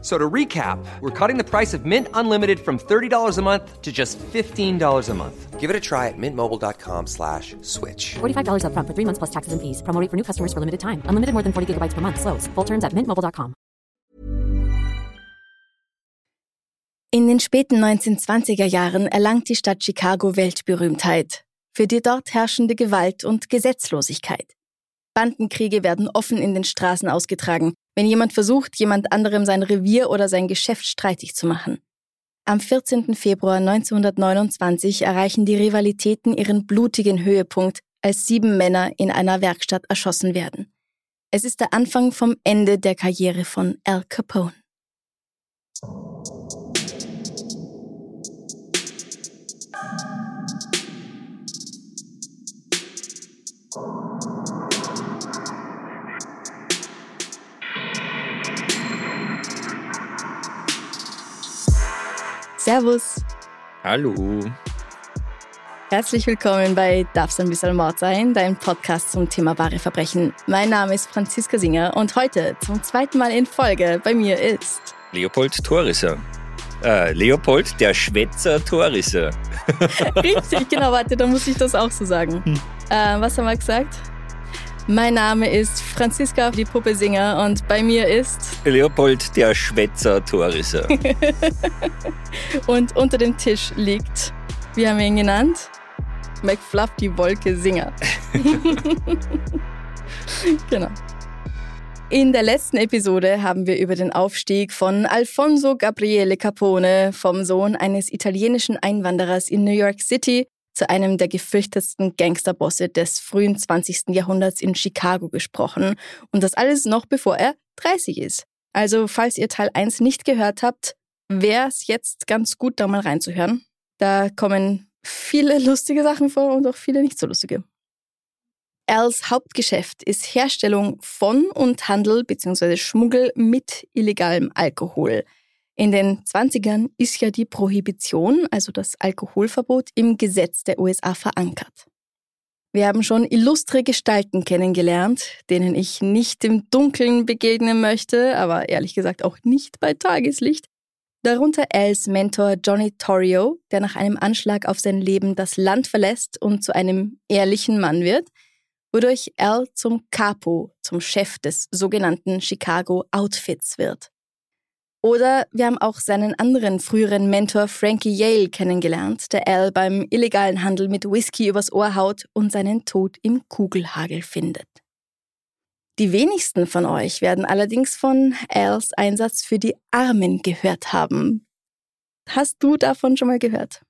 So to recap, we're cutting the price of Mint Unlimited from $30 a month to just $15 a month. Give it a try at mintmobile.com slash switch. $45 upfront for three months plus taxes and fees. Promo rate for new customers for limited time. Unlimited more than 40 gigabytes per month. Slows. Full terms at mintmobile.com. In den späten 1920er Jahren erlangt die Stadt Chicago Weltberühmtheit für die dort herrschende Gewalt und Gesetzlosigkeit. Bandenkriege werden offen in den Straßen ausgetragen, wenn jemand versucht, jemand anderem sein Revier oder sein Geschäft streitig zu machen. Am 14. Februar 1929 erreichen die Rivalitäten ihren blutigen Höhepunkt, als sieben Männer in einer Werkstatt erschossen werden. Es ist der Anfang vom Ende der Karriere von Al Capone. Servus. Hallo. Herzlich willkommen bei Darf's ein bisschen Mord sein, dein Podcast zum Thema wahre Verbrechen. Mein Name ist Franziska Singer und heute zum zweiten Mal in Folge bei mir ist Leopold Thorisser. Äh, Leopold, der Schwätzer Thorisser. Richtig, genau, warte, da muss ich das auch so sagen. Hm. Äh, was haben wir gesagt? Mein Name ist Franziska, die Puppe Singer und bei mir ist Leopold, der Schwätzer Thorisser. und unter dem Tisch liegt, wie haben wir ihn genannt? McFluff, die Wolke Singer. genau. In der letzten Episode haben wir über den Aufstieg von Alfonso Gabriele Capone, vom Sohn eines italienischen Einwanderers in New York City, zu einem der gefürchtetsten Gangsterbosse des frühen 20. Jahrhunderts in Chicago gesprochen. Und das alles noch bevor er 30 ist. Also, falls ihr Teil 1 nicht gehört habt, wäre es jetzt ganz gut, da mal reinzuhören. Da kommen viele lustige Sachen vor und auch viele nicht so lustige. Als Hauptgeschäft ist Herstellung von und Handel bzw. Schmuggel mit illegalem Alkohol. In den 20ern ist ja die Prohibition, also das Alkoholverbot, im Gesetz der USA verankert. Wir haben schon illustre Gestalten kennengelernt, denen ich nicht im Dunkeln begegnen möchte, aber ehrlich gesagt auch nicht bei Tageslicht. Darunter Als Mentor Johnny Torrio, der nach einem Anschlag auf sein Leben das Land verlässt und zu einem ehrlichen Mann wird – wodurch Al zum Capo, zum Chef des sogenannten Chicago Outfits wird. Oder wir haben auch seinen anderen früheren Mentor Frankie Yale kennengelernt, der Al beim illegalen Handel mit Whisky übers Ohr haut und seinen Tod im Kugelhagel findet. Die wenigsten von euch werden allerdings von Als Einsatz für die Armen gehört haben. Hast du davon schon mal gehört?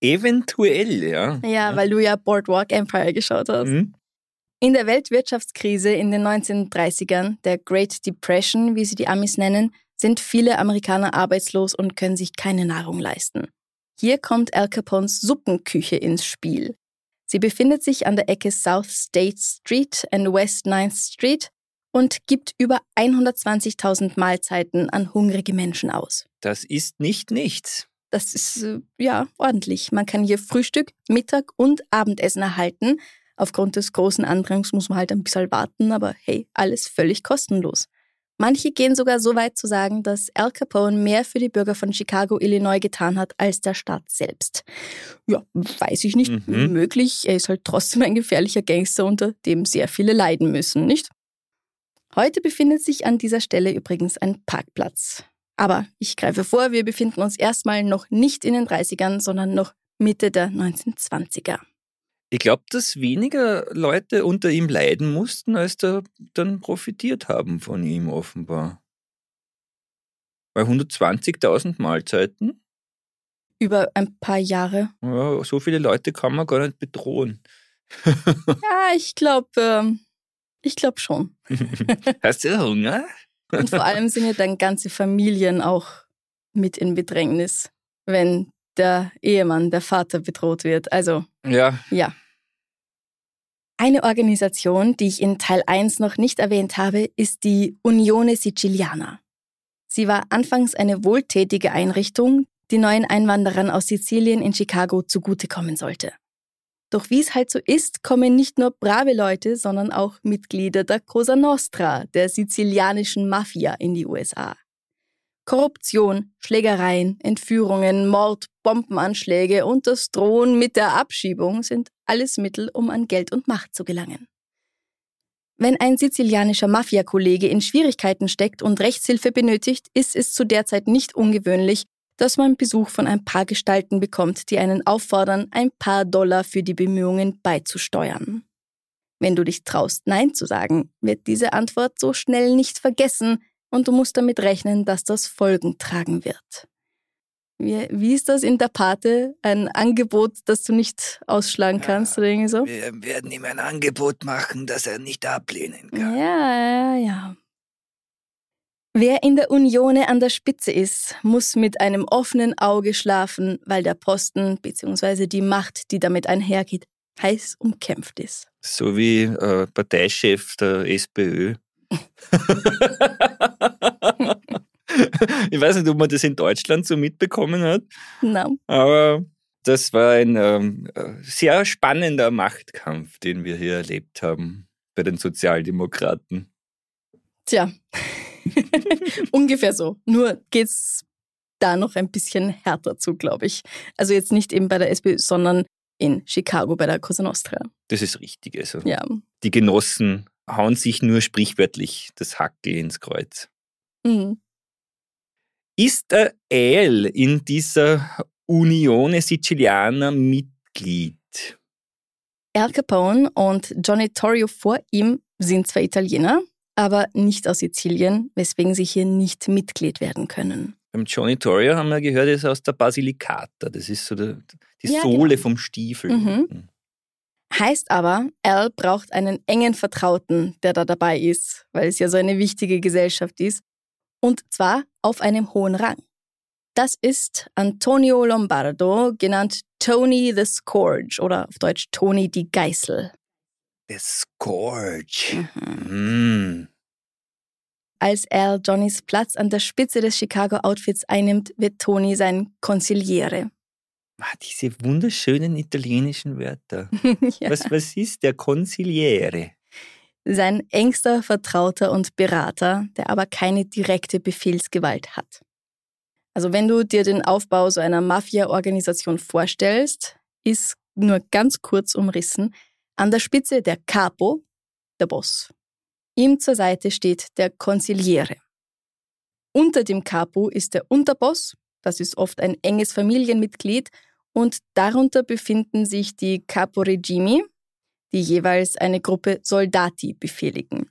Eventuell, ja. Ja, weil du ja Boardwalk Empire geschaut hast. Mhm. In der Weltwirtschaftskrise in den 1930ern, der Great Depression, wie sie die Amis nennen, sind viele Amerikaner arbeitslos und können sich keine Nahrung leisten. Hier kommt Al Capones Suppenküche ins Spiel. Sie befindet sich an der Ecke South State Street und West 9th Street und gibt über 120.000 Mahlzeiten an hungrige Menschen aus. Das ist nicht nichts. Das ist äh, ja ordentlich. Man kann hier Frühstück, Mittag und Abendessen erhalten Aufgrund des großen Andrangs muss man halt ein bisschen warten, aber hey, alles völlig kostenlos. Manche gehen sogar so weit zu sagen, dass Al Capone mehr für die Bürger von Chicago, Illinois getan hat als der Staat selbst. Ja, weiß ich nicht. Mhm. Möglich. Er ist halt trotzdem ein gefährlicher Gangster, unter dem sehr viele leiden müssen, nicht? Heute befindet sich an dieser Stelle übrigens ein Parkplatz. Aber ich greife vor, wir befinden uns erstmal noch nicht in den 30ern, sondern noch Mitte der 1920er. Ich glaube, dass weniger Leute unter ihm leiden mussten, als da dann profitiert haben von ihm offenbar. Bei 120.000 Mahlzeiten? Über ein paar Jahre. Ja, so viele Leute kann man gar nicht bedrohen. ja, ich glaube, ähm, ich glaube schon. Hast du Hunger? Und vor allem sind ja dann ganze Familien auch mit in Bedrängnis, wenn der Ehemann, der Vater bedroht wird. Also, ja. Ja. Eine Organisation, die ich in Teil 1 noch nicht erwähnt habe, ist die Unione Siciliana. Sie war anfangs eine wohltätige Einrichtung, die neuen Einwanderern aus Sizilien in Chicago zugutekommen sollte. Doch wie es halt so ist, kommen nicht nur brave Leute, sondern auch Mitglieder der Cosa Nostra, der sizilianischen Mafia, in die USA. Korruption, Schlägereien, Entführungen, Mord, Bombenanschläge und das Drohen mit der Abschiebung sind alles Mittel, um an Geld und Macht zu gelangen. Wenn ein sizilianischer Mafia-Kollege in Schwierigkeiten steckt und Rechtshilfe benötigt, ist es zu der Zeit nicht ungewöhnlich, dass man Besuch von ein paar Gestalten bekommt, die einen auffordern, ein paar Dollar für die Bemühungen beizusteuern. Wenn du dich traust, Nein zu sagen, wird diese Antwort so schnell nicht vergessen und du musst damit rechnen, dass das Folgen tragen wird. Wie, wie ist das in der Pate? Ein Angebot, das du nicht ausschlagen kannst ja, oder irgendwie so? Wir werden ihm ein Angebot machen, das er nicht ablehnen kann. Ja, ja, ja. Wer in der Unione an der Spitze ist, muss mit einem offenen Auge schlafen, weil der Posten bzw. die Macht, die damit einhergeht, heiß umkämpft ist. So wie äh, Parteichef der SPÖ. ich weiß nicht, ob man das in Deutschland so mitbekommen hat. Nein. Aber das war ein ähm, sehr spannender Machtkampf, den wir hier erlebt haben bei den Sozialdemokraten. Tja, Ungefähr so. Nur geht's da noch ein bisschen härter zu, glaube ich. Also jetzt nicht eben bei der SPÖ, sondern in Chicago bei der Cosa Nostra. Das ist richtig. Also ja. Die Genossen hauen sich nur sprichwörtlich das Hackel ins Kreuz. Mhm. Ist der El in dieser Unione Siciliana Mitglied? Al Capone und Johnny Torrio vor ihm sind zwar Italiener, aber nicht aus Sizilien, weswegen sie hier nicht Mitglied werden können. Beim Johnny Torrio haben wir gehört, ist aus der Basilicata. Das ist so der, die ja, Sohle genau. vom Stiefel. Mhm. Heißt aber, Al braucht einen engen Vertrauten, der da dabei ist, weil es ja so eine wichtige Gesellschaft ist. Und zwar auf einem hohen Rang. Das ist Antonio Lombardo, genannt Tony the Scourge oder auf Deutsch Tony die Geißel. The Scourge. Mhm. Mm. Als Al Johnnys Platz an der Spitze des Chicago Outfits einnimmt, wird Tony sein Consigliere. Ah, diese wunderschönen italienischen Wörter. ja. was, was ist der Consigliere? Sein engster Vertrauter und Berater, der aber keine direkte Befehlsgewalt hat. Also wenn du dir den Aufbau so einer Mafia-Organisation vorstellst, ist nur ganz kurz umrissen, an der Spitze der Capo, der Boss. Ihm zur Seite steht der Consigliere. Unter dem Capo ist der Unterboss, das ist oft ein enges Familienmitglied, und darunter befinden sich die Caporegimi, die jeweils eine Gruppe Soldati befehligen.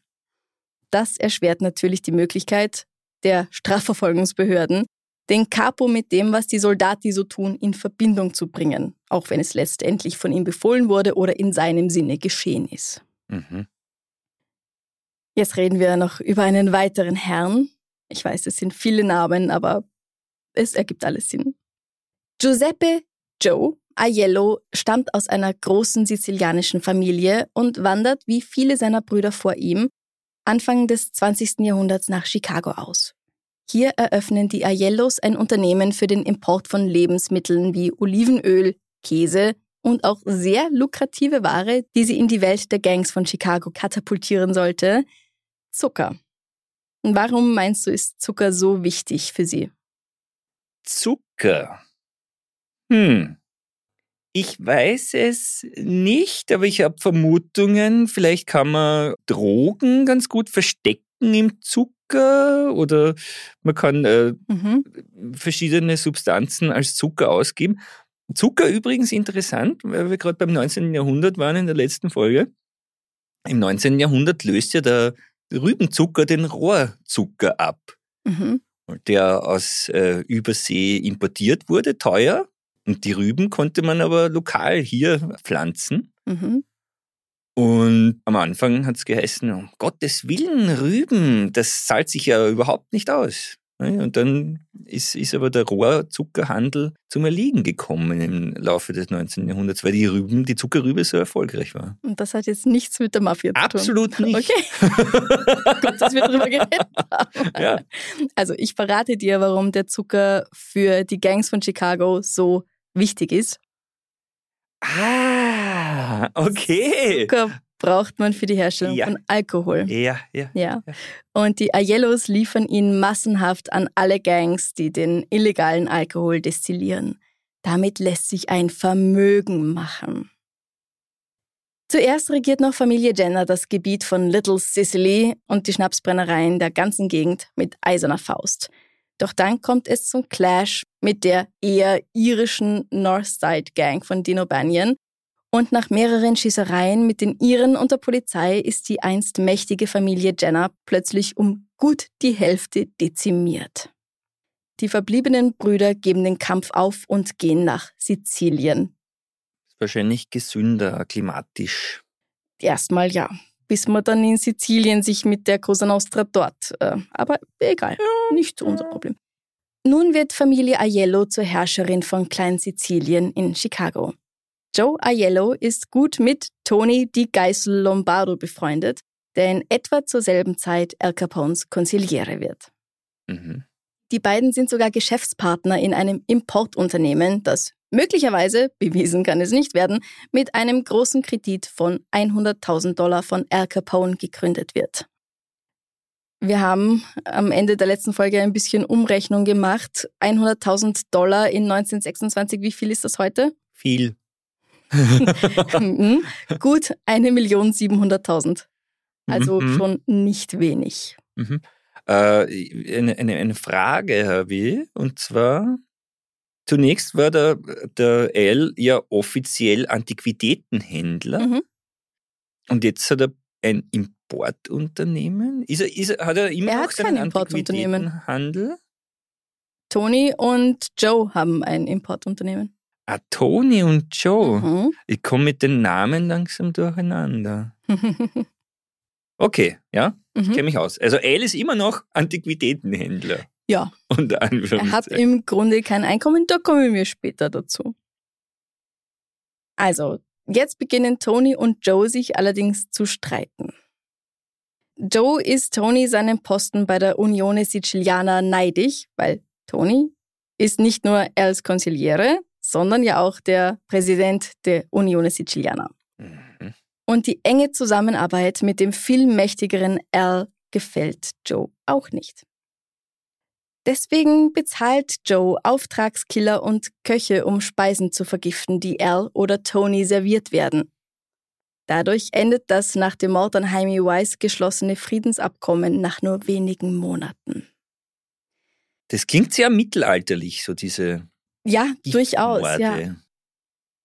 Das erschwert natürlich die Möglichkeit der Strafverfolgungsbehörden, den Capo mit dem, was die Soldati so tun, in Verbindung zu bringen, auch wenn es letztendlich von ihm befohlen wurde oder in seinem Sinne geschehen ist. Mhm. Jetzt reden wir noch über einen weiteren Herrn. Ich weiß, es sind viele Namen, aber es ergibt alles Sinn. Giuseppe Joe Aiello stammt aus einer großen sizilianischen Familie und wandert wie viele seiner Brüder vor ihm Anfang des 20. Jahrhunderts nach Chicago aus. Hier eröffnen die Aiellos ein Unternehmen für den Import von Lebensmitteln wie Olivenöl, Käse und auch sehr lukrative Ware, die sie in die Welt der Gangs von Chicago katapultieren sollte, Zucker. Warum meinst du, ist Zucker so wichtig für sie? Zucker. Hm. Ich weiß es nicht, aber ich habe Vermutungen. Vielleicht kann man Drogen ganz gut verstecken im Zucker oder man kann äh, mhm. verschiedene Substanzen als Zucker ausgeben. Zucker übrigens interessant, weil wir gerade beim 19. Jahrhundert waren in der letzten Folge. Im 19. Jahrhundert löst ja der Rübenzucker den Rohrzucker ab, mhm. der aus äh, Übersee importiert wurde, teuer. Und die Rüben konnte man aber lokal hier pflanzen. Mhm. Und am Anfang hat es geheißen, um Gottes Willen, Rüben, das zahlt sich ja überhaupt nicht aus. Ne? Und dann ist, ist aber der Rohrzuckerhandel zum Erliegen gekommen im Laufe des 19. Jahrhunderts, weil die Rüben, die Zuckerrübe so erfolgreich war. Und das hat jetzt nichts mit der Mafia zu tun. Absolut nicht. Okay. Gut, dass wir drüber geredet haben. Ja. Also ich verrate dir, warum der Zucker für die Gangs von Chicago so wichtig ist. Ah, okay. Zucker braucht man für die Herstellung Ja. von Alkohol. Ja, ja. Ja. Und die Aiellos liefern ihn massenhaft an alle Gangs, die den illegalen Alkohol destillieren. Damit lässt sich ein Vermögen machen. Zuerst regiert noch Familie Jenner das Gebiet von Little Sicily und die Schnapsbrennereien der ganzen Gegend mit eiserner Faust. Doch dann kommt es zum Clash mit der eher irischen Northside Gang von Dino Banyan, und nach mehreren Schießereien mit den Iren und der Polizei ist die einst mächtige Familie Jenner plötzlich um gut die Hälfte dezimiert. Die verbliebenen Brüder geben den Kampf auf und gehen nach Sizilien. Wahrscheinlich gesünder, klimatisch. Erstmal ja, bis man dann in Sizilien sich mit der Cosa Nostra dort. Äh, aber egal, nicht unser Problem. Nun wird Familie Aiello zur Herrscherin von Klein-Sizilien in Chicago. Joe Aiello ist gut mit Tony Di Geisel Lombardo befreundet, der in etwa zur selben Zeit Al Capones Consigliere wird. Mhm. Die beiden sind sogar Geschäftspartner in einem Importunternehmen, das möglicherweise, bewiesen kann es nicht werden, mit einem großen Kredit von 100.000 Dollar von Al Capone gegründet wird. Wir haben am Ende der letzten Folge ein bisschen Umrechnung gemacht. 100.000 Dollar in 1926, wie viel ist das heute? Viel. Mhm. Gut, 1.700.000. Also Mhm. schon nicht wenig. Mhm. Äh, eine, eine, eine Frage habe ich, und zwar, zunächst war der, der L ja offiziell Antiquitätenhändler Mhm. und jetzt hat er ein Importunternehmen. Ist er, ist er, hat er immer Er noch seinen Importunternehmen. Antiquitätenhandel? Tony und Joe haben ein Importunternehmen. Ah, Tony und Joe. Mhm. Ich komme mit den Namen langsam durcheinander. Okay, ja, ich Mhm. kenne mich aus. Also L ist immer noch Antiquitätenhändler. Ja, Unter er hat im Grunde kein Einkommen, da kommen wir später dazu. Also, jetzt beginnen Tony und Joe sich allerdings zu streiten. Joe ist Tony seinen Posten bei der Unione Siciliana neidig, weil Tony ist nicht nur Els Consigliere, sondern ja auch der Präsident der Unione Siciliana. Mhm. Und die enge Zusammenarbeit mit dem viel mächtigeren Al gefällt Joe auch nicht. Deswegen bezahlt Joe Auftragskiller und Köche, um Speisen zu vergiften, die Al oder Tony serviert werden. Dadurch endet das nach dem Mord an Jaime Weiss geschlossene Friedensabkommen nach nur wenigen Monaten. Das klingt sehr mittelalterlich, so diese Ja, durchaus, ja.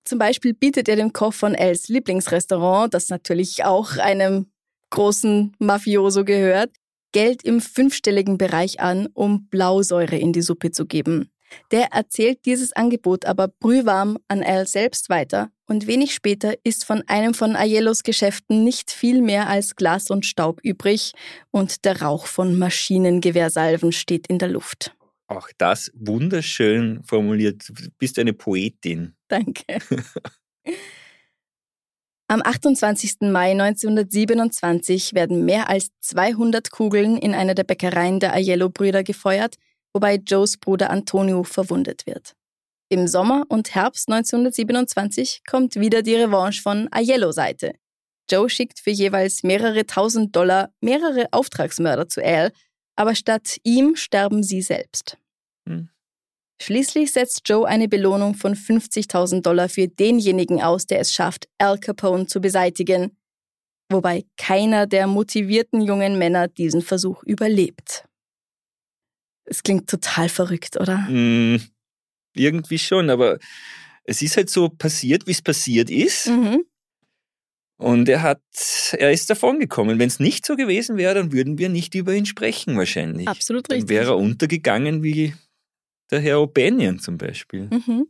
Zum Beispiel bietet er dem Koch von Els Lieblingsrestaurant, das natürlich auch einem großen Mafioso gehört, Geld im fünfstelligen Bereich an, um Blausäure in die Suppe zu geben. Der erzählt dieses Angebot aber brühwarm an Al selbst weiter und wenig später ist von einem von Aiellos Geschäften nicht viel mehr als Glas und Staub übrig und der Rauch von Maschinengewehrsalven steht in der Luft. Auch das wunderschön formuliert. Du bist eine Poetin. Danke. Am 28. Mai 1927 werden mehr als 200 Kugeln in eine der Bäckereien der Aiello-Brüder gefeuert, wobei Joes Bruder Antonio verwundet wird. Im Sommer und Herbst 1927 kommt wieder die Revanche von Aiello-Seite. Joe schickt für jeweils mehrere tausend Dollar mehrere Auftragsmörder zu Al, aber statt ihm sterben sie selbst. Hm. Schließlich setzt Joe eine Belohnung von 50.000 Dollar für denjenigen aus, der es schafft, Al Capone zu beseitigen, wobei keiner der motivierten jungen Männer diesen Versuch überlebt. Es klingt total verrückt, oder? Mm, irgendwie schon, aber es ist halt so passiert, wie es passiert ist. Mhm. Und er hat, er ist davongekommen. Wenn es nicht so gewesen wäre, dann würden wir nicht über ihn sprechen wahrscheinlich. Absolut Dann richtig. wäre er untergegangen wie der Herr O'Banion zum Beispiel. Mhm.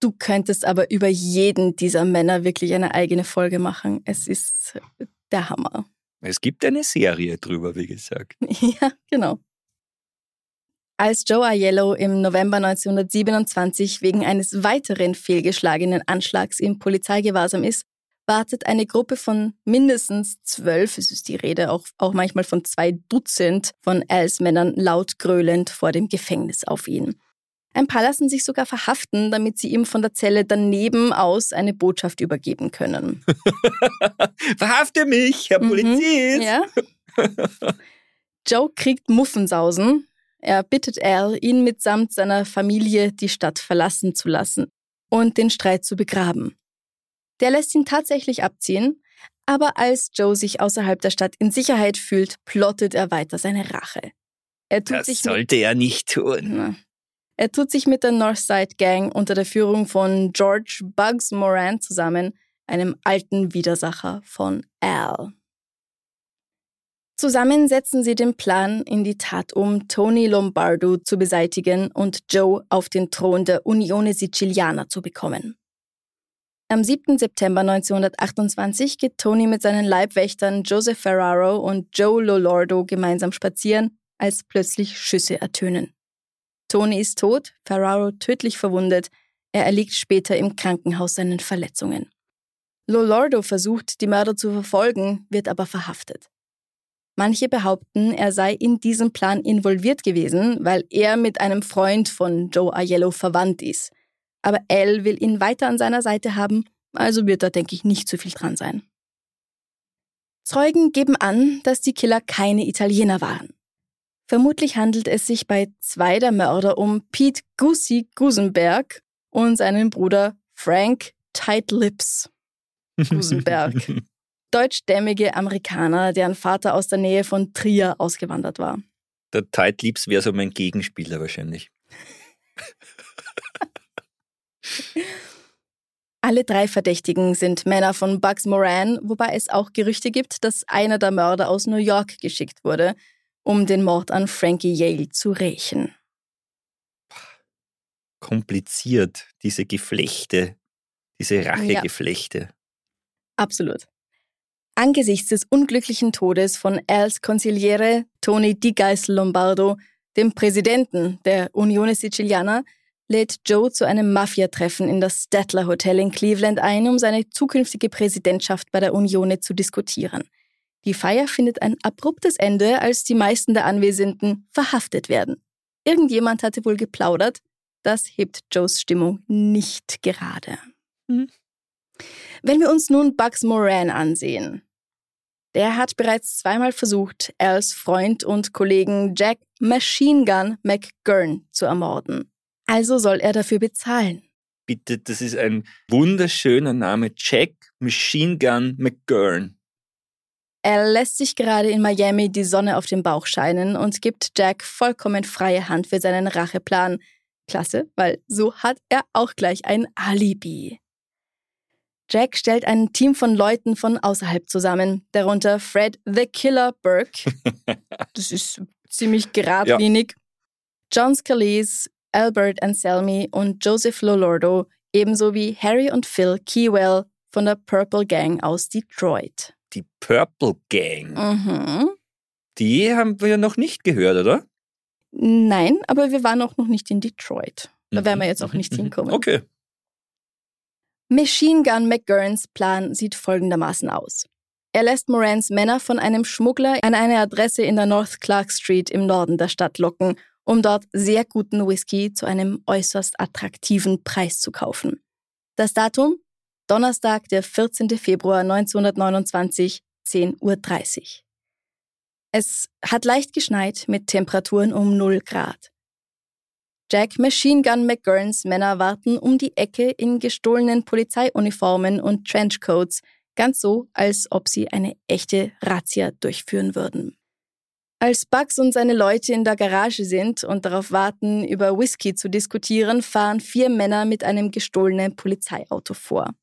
Du könntest aber über jeden dieser Männer wirklich eine eigene Folge machen. Es ist der Hammer. Es gibt eine Serie drüber, wie gesagt. ja, genau. Als Joe Aiello im November 1927 wegen eines weiteren fehlgeschlagenen Anschlags im Polizeigewahrsam ist, wartet eine Gruppe von mindestens zwölf, es ist die Rede auch, auch manchmal von zwei Dutzend von Als Männern laut gröhlend vor dem Gefängnis auf ihn. Ein paar lassen sich sogar verhaften, damit sie ihm von der Zelle daneben aus eine Botschaft übergeben können. Verhafte mich, Herr Mhm, Polizist! Ja. Joe kriegt Muffensausen. Er bittet Al, ihn mitsamt seiner Familie die Stadt verlassen zu lassen und den Streit zu begraben. Der lässt ihn tatsächlich abziehen, aber als Joe sich außerhalb der Stadt in Sicherheit fühlt, plottet er weiter seine Rache. Er tut Das sich mit sollte er nicht tun. Er tut sich mit der Northside Gang unter der Führung von George Bugs Moran zusammen, einem alten Widersacher von Al. Zusammen setzen sie den Plan in die Tat um, Tony Lombardo zu beseitigen und Joe auf den Thron der Unione Siciliana zu bekommen. Am 7. September 1928 geht Tony mit seinen Leibwächtern Joseph Ferraro und Joe Lolordo gemeinsam spazieren, als plötzlich Schüsse ertönen. Tony ist tot, Ferraro tödlich verwundet, er erliegt später im Krankenhaus seinen Verletzungen. Lolordo versucht, die Mörder zu verfolgen, wird aber verhaftet. Manche behaupten, er sei in diesem Plan involviert gewesen, weil er mit einem Freund von Joe Aiello verwandt ist. Aber Al will ihn weiter an seiner Seite haben, also wird da, denke ich, nicht zu viel dran sein. Zeugen geben an, dass die Killer keine Italiener waren. Vermutlich handelt es sich bei zwei der Mörder um Pete Gussi Gusenberg und seinen Bruder Frank Tight Lips Gusenberg. Deutschstämmige Amerikaner, deren Vater aus der Nähe von Trier ausgewandert war. Der Tight Lips wäre so mein Gegenspieler wahrscheinlich. Alle drei Verdächtigen sind Männer von Bugs Moran, wobei es auch Gerüchte gibt, dass einer der Mörder aus New York geschickt wurde, um den Mord an Frankie Yale zu rächen. Kompliziert, diese Geflechte, diese Rachegeflechte. Absolut. Angesichts des unglücklichen Todes von Als Consigliere Tony Di Geisel Lombardo, dem Präsidenten der Unione Siciliana, lädt Joe zu einem Mafia-Treffen in das Statler Hotel in Cleveland ein, um seine zukünftige Präsidentschaft bei der Unione zu diskutieren. Die Feier findet ein abruptes Ende, als die meisten der Anwesenden verhaftet werden. Irgendjemand hatte wohl geplaudert. Das hebt Joes Stimmung nicht gerade. Hm. Wenn wir uns nun Bugs Moran ansehen. Der hat bereits zweimal versucht, Als Freund und Kollegen Jack Machine Gun McGurn zu ermorden. Also soll er dafür bezahlen. Bitte, das ist ein wunderschöner Name. Jack Machine Gun McGurn. Er lässt sich gerade in Miami die Sonne auf den Bauch scheinen und gibt Jack vollkommen freie Hand für seinen Racheplan. Klasse, weil so hat er auch gleich ein Alibi. Jack stellt ein Team von Leuten von außerhalb zusammen, darunter Fred the Killer Burke. Das ist ziemlich geradlinig. John Scalise, Albert Anselmi und Joseph Lolordo, ebenso wie Harry und Phil Keywell von der Purple Gang aus Detroit. Die Purple Gang. Mhm. Die haben wir ja noch nicht gehört, oder? Nein, aber wir waren auch noch nicht in Detroit. Da werden wir jetzt auch nicht mhm. hinkommen. Okay. Machine Gun McGurns Plan sieht folgendermaßen aus. Er lässt Morans Männer von einem Schmuggler an eine Adresse in der North Clark Street im Norden der Stadt locken, um dort sehr guten Whisky zu einem äußerst attraktiven Preis zu kaufen. Das Datum? Donnerstag, der 14. Februar 1929, 10.30 Uhr. Es hat leicht geschneit mit Temperaturen um 0 Grad. Jack Machine Gun McGurns Männer warten um die Ecke in gestohlenen Polizeiuniformen und Trenchcoats, ganz so, als ob sie eine echte Razzia durchführen würden. Als Bugs und seine Leute in der Garage sind und darauf warten, über Whisky zu diskutieren, fahren vier Männer mit einem gestohlenen Polizeiauto vor.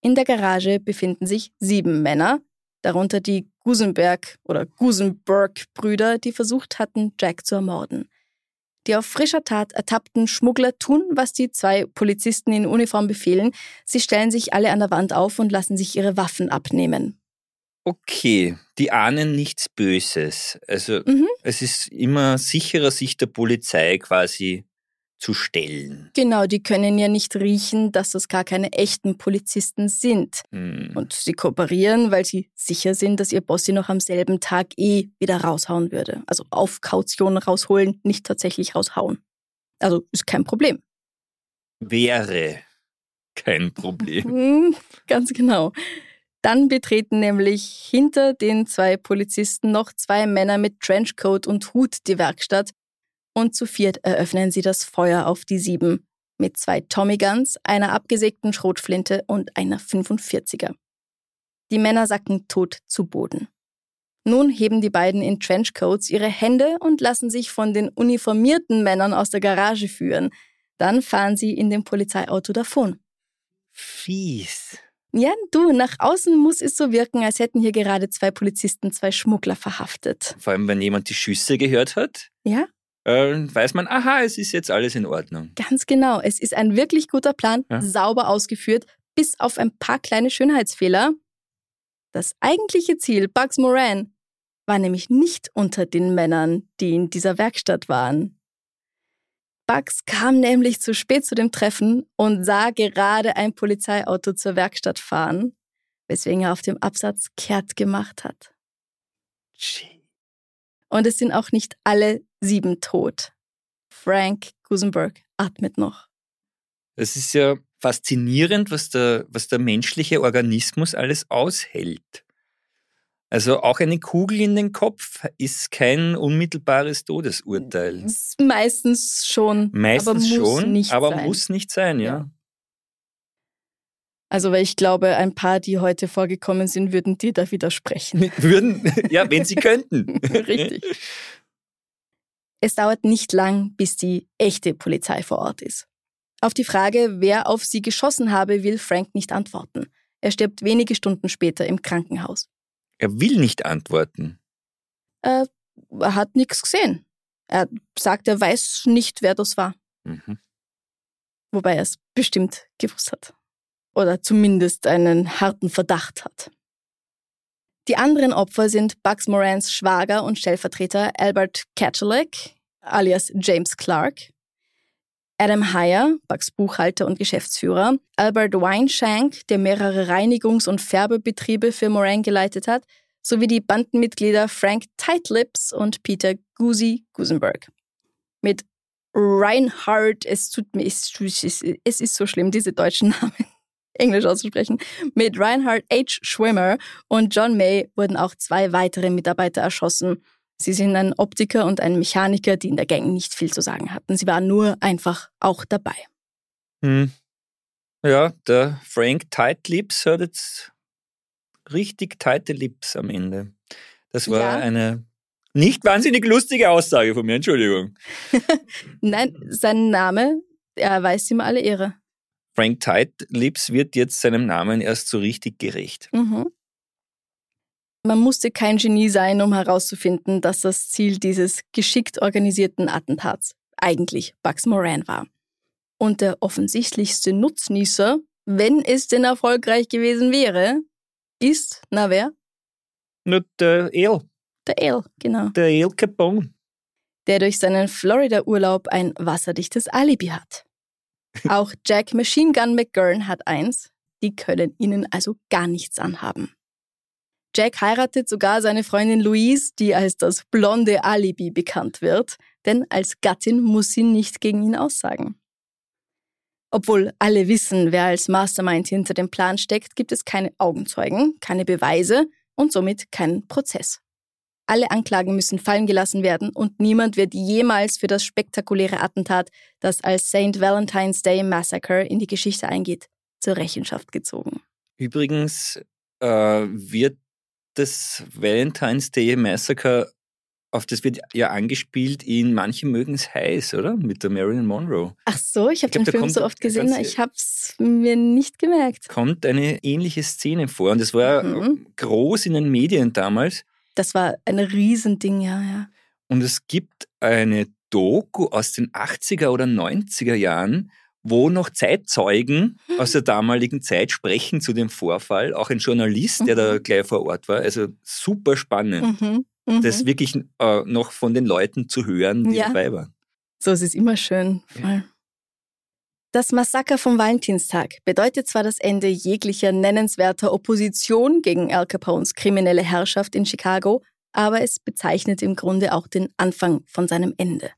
In der Garage befinden sich sieben Männer, darunter die Gusenberg- oder Gusenberg-Brüder, die versucht hatten, Jack zu ermorden. Die auf frischer Tat ertappten Schmuggler tun, was die zwei Polizisten in Uniform befehlen. Sie stellen sich alle an der Wand auf und lassen sich ihre Waffen abnehmen. Okay, die ahnen nichts Böses. Also Mhm. es ist immer sicherer, sich der Polizei quasi zu stellen. Genau, die können ja nicht riechen, dass das gar keine echten Polizisten sind. Hm. Und sie kooperieren, weil sie sicher sind, dass ihr Boss sie noch am selben Tag eh wieder raushauen würde. Also auf Kaution rausholen, nicht tatsächlich raushauen. Also ist kein Problem. Wäre kein Problem. Hm, Ganz genau. Dann betreten nämlich hinter den zwei Polizisten noch zwei Männer mit Trenchcoat und Hut die Werkstatt und zu viert eröffnen sie das Feuer auf die sieben mit zwei Tommy Guns, einer abgesägten Schrotflinte und einer 45er. Die Männer sacken tot zu Boden. Nun heben die beiden in Trenchcoats ihre Hände und lassen sich von den uniformierten Männern aus der Garage führen. Dann fahren sie in dem Polizeiauto davon. Fies. Ja, du, nach außen muss es so wirken, als hätten hier gerade zwei Polizisten zwei Schmuggler verhaftet. Vor allem, wenn jemand die Schüsse gehört hat, Ja, äh, weiß man, aha, es ist jetzt alles in Ordnung. ganz genau. Es ist ein wirklich guter Plan, Ja. sauber ausgeführt, bis auf ein paar kleine Schönheitsfehler. Das eigentliche Ziel, Bugs Moran, war nämlich nicht unter den Männern, die in dieser Werkstatt waren. Bugs kam nämlich zu spät zu dem Treffen und sah gerade ein Polizeiauto zur Werkstatt fahren, weswegen er auf dem Absatz kehrt gemacht hat. Und es sind auch nicht alle sieben tot. Frank Gusenberg atmet noch. Das ist ja faszinierend, was der, was der menschliche Organismus alles aushält. Also auch eine Kugel in den Kopf ist kein unmittelbares Todesurteil. Ist meistens schon. Meistens aber muss schon, nicht aber sein. muss nicht sein, ja. Ja. Also, weil ich glaube, ein paar, die heute vorgekommen sind, würden dir da widersprechen. Würden, ja, wenn sie könnten. Richtig. Es dauert nicht lang, bis die echte Polizei vor Ort ist. Auf die Frage, wer auf sie geschossen habe, will Frank nicht antworten. Er stirbt wenige Stunden später im Krankenhaus. Er will nicht antworten. Er hat nichts gesehen. Er sagt, er weiß nicht, wer das war. Mhm. Wobei er es bestimmt gewusst hat. Oder zumindest einen harten Verdacht hat. Die anderen Opfer sind Bugs Morans Schwager und Stellvertreter Albert Catchelack, alias James Clark, Adam Heyer, Bugs Buchhalter und Geschäftsführer, Albert Weinshank, der mehrere Reinigungs- und Färbebetriebe für Moran geleitet hat, sowie die Bandenmitglieder Frank Tightlips und Peter Gusi Gusenberg. Mit Reinhard, es tut mir, es, es ist so schlimm, diese deutschen Namen Englisch auszusprechen. Mit Reinhard H. Schwimmer und John May wurden auch zwei weitere Mitarbeiter erschossen. Sie sind ein Optiker und ein Mechaniker, die in der Gang nicht viel zu sagen hatten. Sie waren nur einfach auch dabei. Hm. Ja, der Frank Tight Lips hat jetzt richtig tighte Lips am Ende. Das war Ja. eine nicht wahnsinnig lustige Aussage von mir, Entschuldigung. Nein, sein Name, er weiß ihm alle Ehre. Frank Tight Lips wird jetzt seinem Namen erst so richtig gerecht. Mhm. Man musste kein Genie sein, um herauszufinden, dass das Ziel dieses geschickt organisierten Attentats eigentlich Bugs Moran war. Und der offensichtlichste Nutznießer, wenn es denn erfolgreich gewesen wäre, ist, na wer? Nur der El, Der Ale, genau. der El Capone. Der durch seinen Florida-Urlaub ein wasserdichtes Alibi hat. Auch Jack Machine Gun McGurn hat eins. Die können ihnen also gar nichts anhaben. Jack heiratet sogar seine Freundin Louise, die als das blonde Alibi bekannt wird, denn als Gattin muss sie nicht gegen ihn aussagen. Obwohl alle wissen, wer als Mastermind hinter dem Plan steckt, gibt es keine Augenzeugen, keine Beweise und somit keinen Prozess. Alle Anklagen müssen fallen gelassen werden und niemand wird jemals für das spektakuläre Attentat, das als St. Valentine's Day Massacre in die Geschichte eingeht, zur Rechenschaft gezogen. Übrigens äh, wird das Valentine's Day Massacre, auf das wird ja angespielt in Manche mögen's heiß, oder? Mit der Marilyn Monroe. Ach so, ich habe den Film kommt so oft gesehen, ich habe es mir nicht gemerkt. Kommt eine ähnliche Szene vor. Und es war Mhm. groß in den Medien damals. Das war ein Riesending, ja, ja. Und es gibt eine Doku aus den 80er oder 90er Jahren, wo noch Zeitzeugen aus der damaligen Zeit sprechen zu dem Vorfall. Auch ein Journalist, der da gleich vor Ort war. Also super spannend, Mhm. Mhm. das wirklich äh, noch von den Leuten zu hören, die Ja. dabei waren. So es ist immer schön. Voll. Das Massaker vom Valentinstag bedeutet zwar das Ende jeglicher nennenswerter Opposition gegen Al Capones kriminelle Herrschaft in Chicago, aber es bezeichnet im Grunde auch den Anfang von seinem Ende.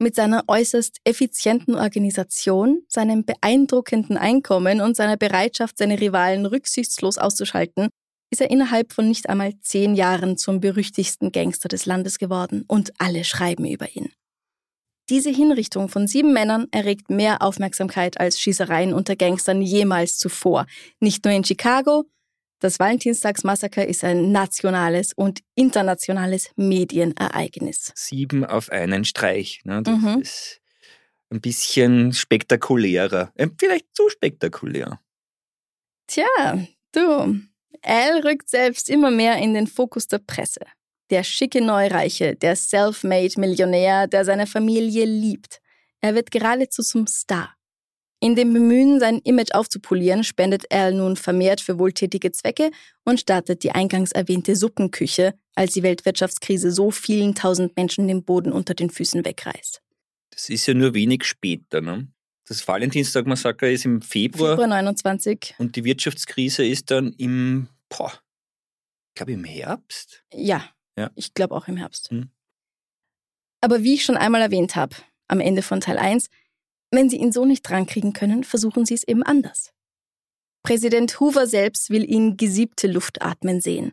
Mit seiner äußerst effizienten Organisation, seinem beeindruckenden Einkommen und seiner Bereitschaft, seine Rivalen rücksichtslos auszuschalten, ist er innerhalb von nicht einmal zehn Jahren zum berüchtigsten Gangster des Landes geworden und alle schreiben über ihn. Diese Hinrichtung von sieben Männern erregt mehr Aufmerksamkeit als Schießereien unter Gangstern jemals zuvor. Nicht nur in Chicago, das Valentinstagsmassaker ist ein nationales und internationales Medienereignis. Sieben auf einen Streich. Ne? Das Mhm. ist ein bisschen spektakulärer. Äh, Vielleicht zu spektakulär. Tja, du, Al rückt selbst immer mehr in den Fokus der Presse. Der schicke Neureiche, der Self-Made-Millionär, der seine Familie liebt. Er wird geradezu zum Star. In dem Bemühen, sein Image aufzupolieren, spendet Al nun vermehrt für wohltätige Zwecke und startet die eingangs erwähnte Suppenküche, als die Weltwirtschaftskrise so vielen tausend Menschen den Boden unter den Füßen wegreißt. Das ist ja nur wenig später. Ne? Das Valentinstag-Massaker ist im Februar, Februar 29, und die Wirtschaftskrise ist dann im, boah, ich glaube im Herbst. Ja, Ja. ich glaube auch im Herbst. Hm. Aber wie ich schon einmal erwähnt habe, am Ende von Teil 1, wenn sie ihn so nicht drankriegen können, versuchen sie es eben anders. Präsident Hoover selbst will ihn gesiebte Luft atmen sehen.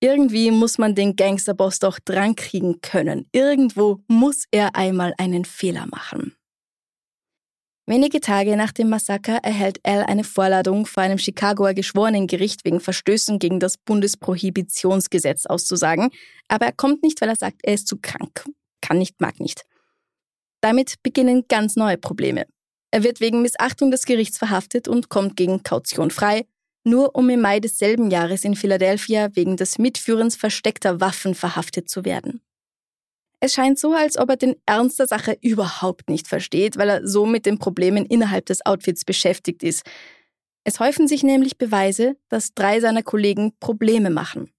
Irgendwie muss man den Gangsterboss doch drankriegen können. Irgendwo muss er einmal einen Fehler machen. Wenige Tage nach dem Massaker erhält Al eine Vorladung vor einem Chicagoer Geschworenengericht wegen Verstößen gegen das Bundesprohibitionsgesetz auszusagen, aber er kommt nicht, weil er sagt, er ist zu krank. Kann nicht, mag nicht. Damit beginnen ganz neue Probleme. Er wird wegen Missachtung des Gerichts verhaftet und kommt gegen Kaution frei, nur um im Mai desselben Jahres in Philadelphia wegen des Mitführens versteckter Waffen verhaftet zu werden. Es scheint so, als ob er den Ernst der Sache überhaupt nicht versteht, weil er so mit den Problemen innerhalb des Outfits beschäftigt ist. Es häufen sich nämlich Beweise, dass drei seiner Kollegen Probleme machen.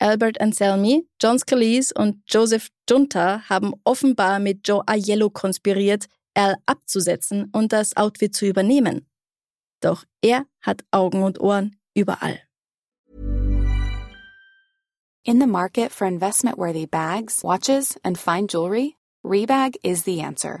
Albert Anselmi, John Scalise und Joseph Junta haben offenbar mit Joe Aiello konspiriert, Al abzusetzen und das Outfit zu übernehmen. Doch er hat Augen und Ohren überall. In the market for investment-worthy bags, watches, and fine jewelry, Rebag is the answer.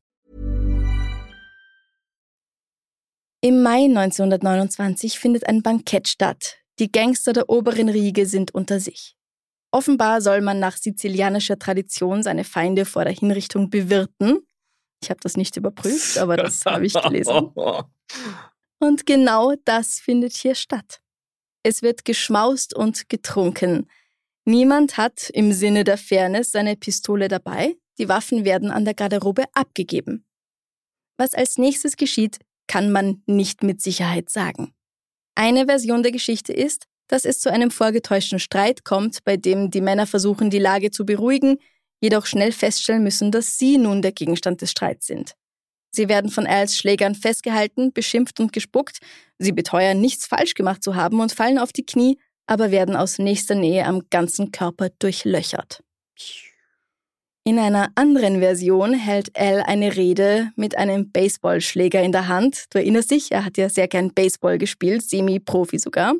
Im Mai 1929 findet ein Bankett statt. Die Gangster der oberen Riege sind unter sich. Offenbar soll man nach sizilianischer Tradition seine Feinde vor der Hinrichtung bewirten. Ich habe das nicht überprüft, aber das habe ich gelesen. Und genau das findet hier statt. Es wird geschmaust und getrunken. Niemand hat im Sinne der Fairness seine Pistole dabei. Die Waffen werden an der Garderobe abgegeben. Was als nächstes geschieht, kann man nicht mit Sicherheit sagen. Eine Version der Geschichte ist, dass es zu einem vorgetäuschten Streit kommt, bei dem die Männer versuchen, die Lage zu beruhigen, jedoch schnell feststellen müssen, dass sie nun der Gegenstand des Streits sind. Sie werden von Als Schlägern festgehalten, beschimpft und gespuckt. Sie beteuern, nichts falsch gemacht zu haben und fallen auf die Knie, aber werden aus nächster Nähe am ganzen Körper durchlöchert. In einer anderen Version hält Al eine Rede mit einem Baseballschläger in der Hand. Du erinnerst dich, er hat ja sehr gern Baseball gespielt, semi-Profi sogar.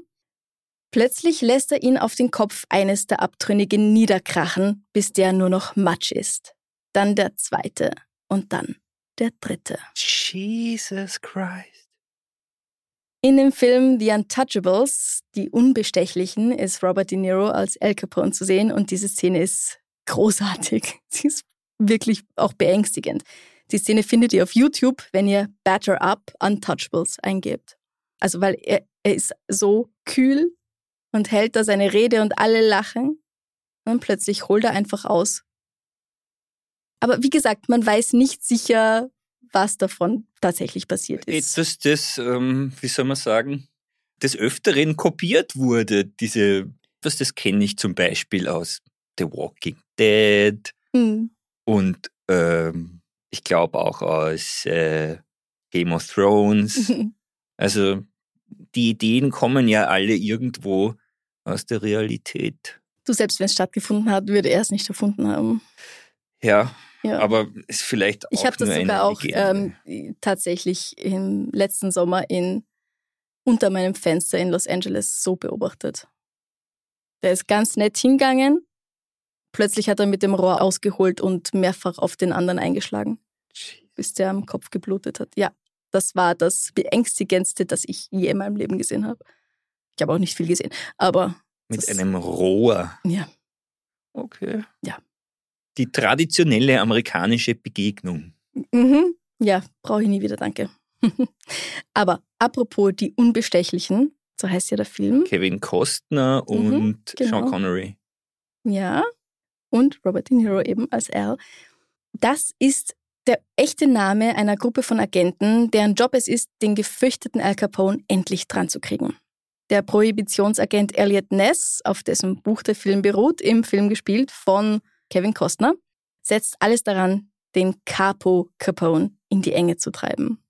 Plötzlich lässt er ihn auf den Kopf eines der Abtrünnigen niederkrachen, bis der nur noch Matsch ist. Dann der zweite und dann der dritte. Jesus Christ. In dem Film The Untouchables, die Unbestechlichen, ist Robert De Niro als Al Capone zu sehen und diese Szene ist großartig. Sie ist wirklich auch beängstigend. Die Szene findet ihr auf YouTube, wenn ihr Batter Up Untouchables eingebt. Also weil er, er ist so kühl und hält da seine Rede und alle lachen und plötzlich holt er einfach aus. Aber wie gesagt, man weiß nicht sicher, was davon tatsächlich passiert ist. Etwas, das, ähm, wie soll man sagen, des Öfteren kopiert wurde. Diese, was das kenne ich zum Beispiel aus The Walking Dead Hm. und ähm, ich glaube auch aus äh, Game of Thrones. Also die Ideen kommen ja alle irgendwo aus der Realität. Du, selbst wenn es stattgefunden hat, würde er es nicht erfunden haben. Ja, Ja. aber ist vielleicht auch ich habe das sogar auch ähm, tatsächlich im letzten Sommer in, unter meinem Fenster in Los Angeles so beobachtet. Der ist ganz nett hingegangen. Plötzlich hat er mit dem Rohr ausgeholt und mehrfach auf den anderen eingeschlagen, bis der am Kopf geblutet hat. Ja, das war das Beängstigendste, das ich je in meinem Leben gesehen habe. Ich habe auch nicht viel gesehen, aber Mit einem Rohr. ja. Okay. Ja. Die traditionelle amerikanische Begegnung. Mhm. Ja, brauche ich nie wieder, danke. Aber apropos die Unbestechlichen, so heißt ja der Film. Kevin Costner Mhm, und genau. Sean Connery. Ja. Und Robert De Niro eben als Al. Das ist der echte Name einer Gruppe von Agenten, deren Job es ist, den gefürchteten Al Capone endlich dran zu kriegen. Der Prohibitionsagent Elliot Ness, auf dessen Buch der Film beruht, im Film gespielt von Kevin Costner, setzt alles daran, den Capo Capone in die Enge zu treiben.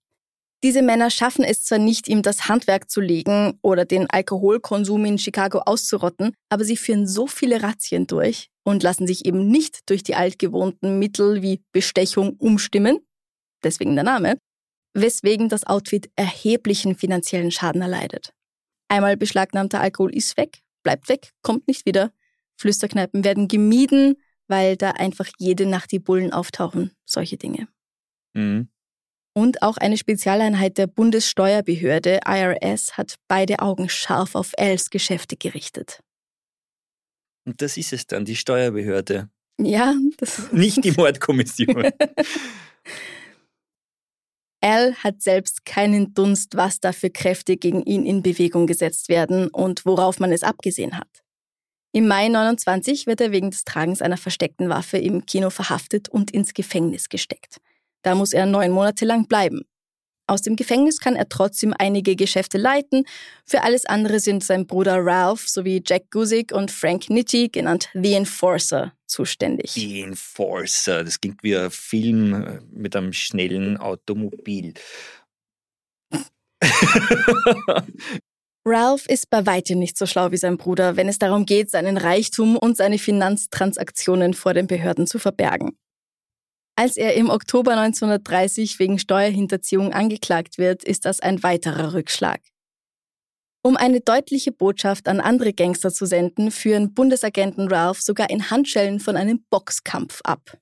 Diese Männer schaffen es zwar nicht, ihm das Handwerk zu legen oder den Alkoholkonsum in Chicago auszurotten, aber sie führen so viele Razzien durch und lassen sich eben nicht durch die altgewohnten Mittel wie Bestechung umstimmen, deswegen der Name, weswegen das Outfit erheblichen finanziellen Schaden erleidet. Einmal beschlagnahmter Alkohol ist weg, bleibt weg, kommt nicht wieder. Flüsterkneipen werden gemieden, weil da einfach jede Nacht die Bullen auftauchen, solche Dinge. Mhm. Und auch eine Spezialeinheit der Bundessteuerbehörde IRS hat beide Augen scharf auf Els Geschäfte gerichtet. Und das ist es dann, die Steuerbehörde. Ja, das Nicht die Mordkommission. Al hat selbst keinen Dunst, was da für Kräfte gegen ihn in Bewegung gesetzt werden und worauf man es abgesehen hat. Im Mai 29 wird er wegen des Tragens einer versteckten Waffe im Kino verhaftet und ins Gefängnis gesteckt. Da muss er neun Monate lang bleiben. Aus dem Gefängnis kann er trotzdem einige Geschäfte leiten. Für alles andere sind sein Bruder Ralph sowie Jack Guzik und Frank Nitti, genannt The Enforcer, zuständig. die Enforcer. Das klingt wie ein Film äh, mit einem schnellen Automobil. Ralph ist bei weitem nicht so schlau wie sein Bruder, wenn es darum geht, seinen Reichtum und seine Finanztransaktionen vor den Behörden zu verbergen. Als er im Oktober 1930 wegen Steuerhinterziehung angeklagt wird, ist das ein weiterer Rückschlag. Um eine deutliche Botschaft an andere Gangster zu senden, führen Bundesagenten Ralph sogar in Handschellen von einem Boxkampf ab.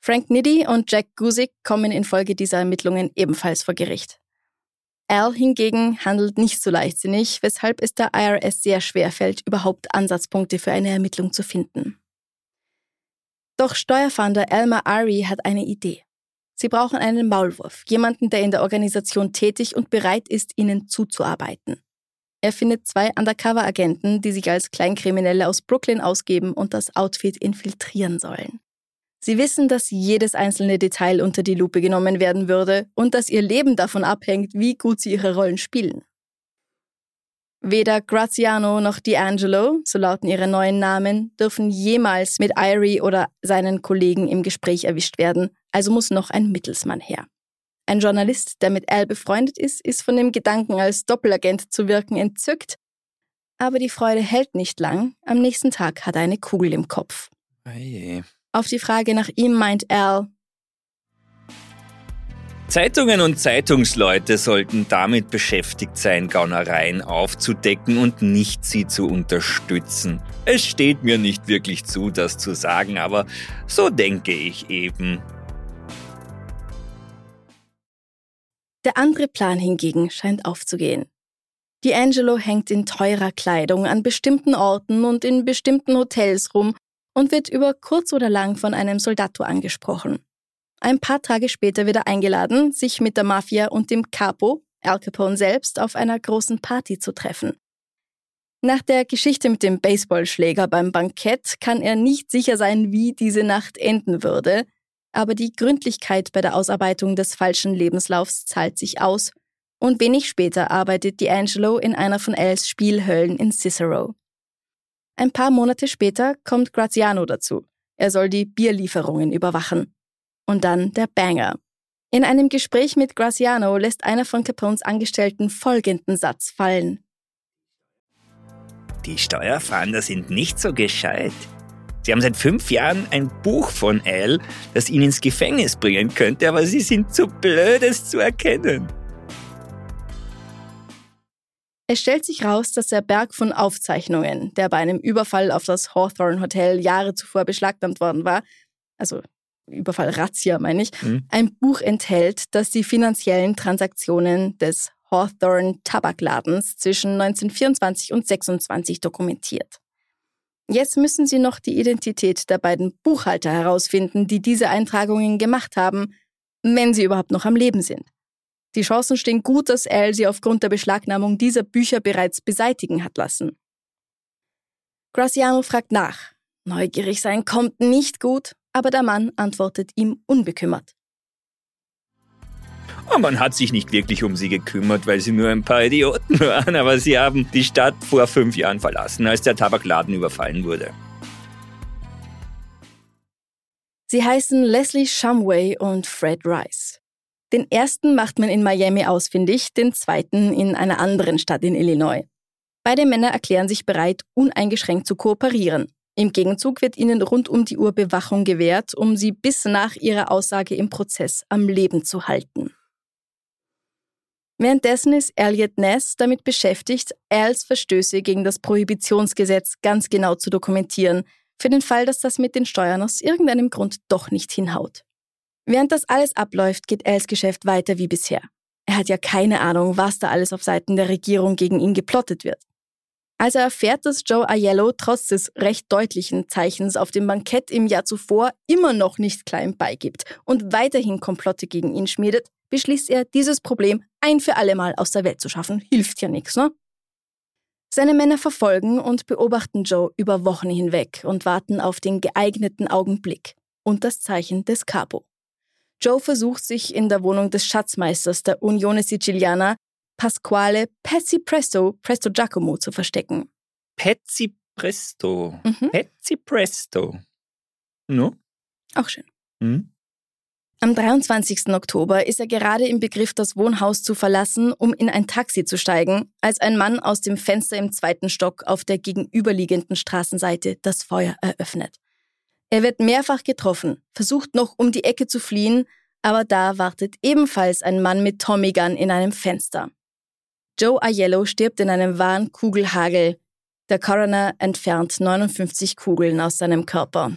Frank Niddy und Jack Guzik kommen infolge dieser Ermittlungen ebenfalls vor Gericht. Al hingegen handelt nicht so leichtsinnig, weshalb es der IRS sehr schwer fällt, überhaupt Ansatzpunkte für eine Ermittlung zu finden. Doch Steuerfahnder Elmer Ari hat eine Idee. Sie brauchen einen Maulwurf, jemanden, der in der Organisation tätig und bereit ist, ihnen zuzuarbeiten. Er findet zwei Undercover-Agenten, die sich als Kleinkriminelle aus Brooklyn ausgeben und das Outfit infiltrieren sollen. Sie wissen, dass jedes einzelne Detail unter die Lupe genommen werden würde und dass ihr Leben davon abhängt, wie gut sie ihre Rollen spielen. Weder Graziano noch D'Angelo, so lauten ihre neuen Namen, dürfen jemals mit Irie oder seinen Kollegen im Gespräch erwischt werden, also muss noch ein Mittelsmann her. Ein Journalist, der mit Al befreundet ist, ist von dem Gedanken, als Doppelagent zu wirken, entzückt. Aber die Freude hält nicht lang. Am nächsten Tag hat er eine Kugel im Kopf. Oje. Auf die Frage nach ihm meint Al, Zeitungen und Zeitungsleute sollten damit beschäftigt sein, Gaunereien aufzudecken und nicht sie zu unterstützen. Es steht mir nicht wirklich zu, das zu sagen, aber so denke ich eben. Der andere Plan hingegen scheint aufzugehen. D'Angelo hängt in teurer Kleidung an bestimmten Orten und in bestimmten Hotels rum und wird über kurz oder lang von einem Soldato angesprochen ein paar Tage später wieder eingeladen, sich mit der Mafia und dem Capo, Al Capone selbst, auf einer großen Party zu treffen. Nach der Geschichte mit dem Baseballschläger beim Bankett kann er nicht sicher sein, wie diese Nacht enden würde, aber die Gründlichkeit bei der Ausarbeitung des falschen Lebenslaufs zahlt sich aus und wenig später arbeitet D'Angelo in einer von Els Spielhöllen in Cicero. Ein paar Monate später kommt Graziano dazu. Er soll die Bierlieferungen überwachen. Und dann der Banger. In einem Gespräch mit Graciano lässt einer von Capones Angestellten folgenden Satz fallen. Die Steuerfahnder sind nicht so gescheit. Sie haben seit fünf Jahren ein Buch von Al, das ihn ins Gefängnis bringen könnte, aber sie sind zu blöd, es zu erkennen. Es stellt sich raus, dass der Berg von Aufzeichnungen, der bei einem Überfall auf das Hawthorne Hotel Jahre zuvor beschlagnahmt worden war, also Überfall Razzia meine ich, mhm. ein Buch enthält, das die finanziellen Transaktionen des Hawthorne Tabakladens zwischen 1924 und 26 dokumentiert. Jetzt müssen sie noch die Identität der beiden Buchhalter herausfinden, die diese Eintragungen gemacht haben, wenn sie überhaupt noch am Leben sind. Die Chancen stehen gut, dass Al sie aufgrund der Beschlagnahmung dieser Bücher bereits beseitigen hat lassen. Graciano fragt nach. Neugierig sein kommt nicht gut aber der Mann antwortet ihm unbekümmert. Oh, man hat sich nicht wirklich um sie gekümmert, weil sie nur ein paar Idioten waren, aber sie haben die Stadt vor fünf Jahren verlassen, als der Tabakladen überfallen wurde. Sie heißen Leslie Shumway und Fred Rice. Den ersten macht man in Miami ausfindig, den zweiten in einer anderen Stadt in Illinois. Beide Männer erklären sich bereit, uneingeschränkt zu kooperieren. Im Gegenzug wird ihnen rund um die Uhr Bewachung gewährt, um sie bis nach ihrer Aussage im Prozess am Leben zu halten. Währenddessen ist Elliot Ness damit beschäftigt, Als Verstöße gegen das Prohibitionsgesetz ganz genau zu dokumentieren, für den Fall, dass das mit den Steuern aus irgendeinem Grund doch nicht hinhaut. Während das alles abläuft, geht Als Geschäft weiter wie bisher. Er hat ja keine Ahnung, was da alles auf Seiten der Regierung gegen ihn geplottet wird. Als er erfährt, dass Joe Aiello trotz des recht deutlichen Zeichens auf dem Bankett im Jahr zuvor immer noch nicht klein beigibt und weiterhin Komplotte gegen ihn schmiedet, beschließt er, dieses Problem ein für alle Mal aus der Welt zu schaffen. Hilft ja nichts, ne? Seine Männer verfolgen und beobachten Joe über Wochen hinweg und warten auf den geeigneten Augenblick und das Zeichen des Capo. Joe versucht sich in der Wohnung des Schatzmeisters der Unione Siciliana Pasquale Pezzi Presto Presto Giacomo zu verstecken. Pezzi Presto. Mhm. Pezzi Presto. No? Auch schön. Mhm. Am 23. Oktober ist er gerade im Begriff, das Wohnhaus zu verlassen, um in ein Taxi zu steigen, als ein Mann aus dem Fenster im zweiten Stock auf der gegenüberliegenden Straßenseite das Feuer eröffnet. Er wird mehrfach getroffen, versucht noch um die Ecke zu fliehen, aber da wartet ebenfalls ein Mann mit Tommy Gun in einem Fenster. Joe Aiello stirbt in einem wahren Kugelhagel. Der Coroner entfernt 59 Kugeln aus seinem Körper.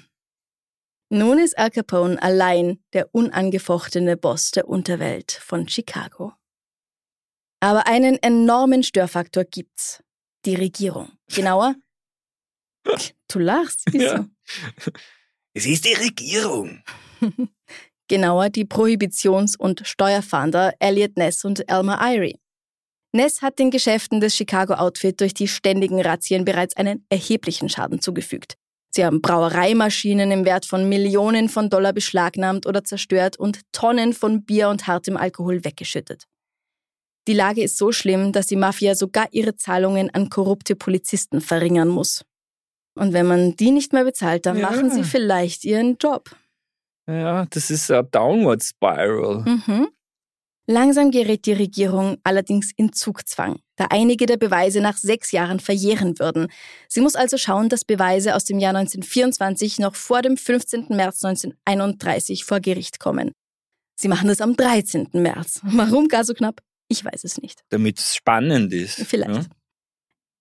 Nun ist Al Capone allein der unangefochtene Boss der Unterwelt von Chicago. Aber einen enormen Störfaktor gibt's. Die Regierung. Genauer, du lachst, wieso? Ja. Es ist die Regierung. Genauer die Prohibitions- und Steuerfahnder Elliot Ness und Elmer Irie. Ness hat den Geschäften des Chicago Outfit durch die ständigen Razzien bereits einen erheblichen Schaden zugefügt. Sie haben Brauereimaschinen im Wert von Millionen von Dollar beschlagnahmt oder zerstört und Tonnen von Bier und hartem Alkohol weggeschüttet. Die Lage ist so schlimm, dass die Mafia sogar ihre Zahlungen an korrupte Polizisten verringern muss. Und wenn man die nicht mehr bezahlt, dann ja. machen sie vielleicht ihren Job. Ja, das ist eine Downward Spiral. Mhm. Langsam gerät die Regierung allerdings in Zugzwang, da einige der Beweise nach sechs Jahren verjähren würden. Sie muss also schauen, dass Beweise aus dem Jahr 1924 noch vor dem 15. März 1931 vor Gericht kommen. Sie machen es am 13. März. Warum gar so knapp? Ich weiß es nicht. Damit es spannend ist. Vielleicht. Ja?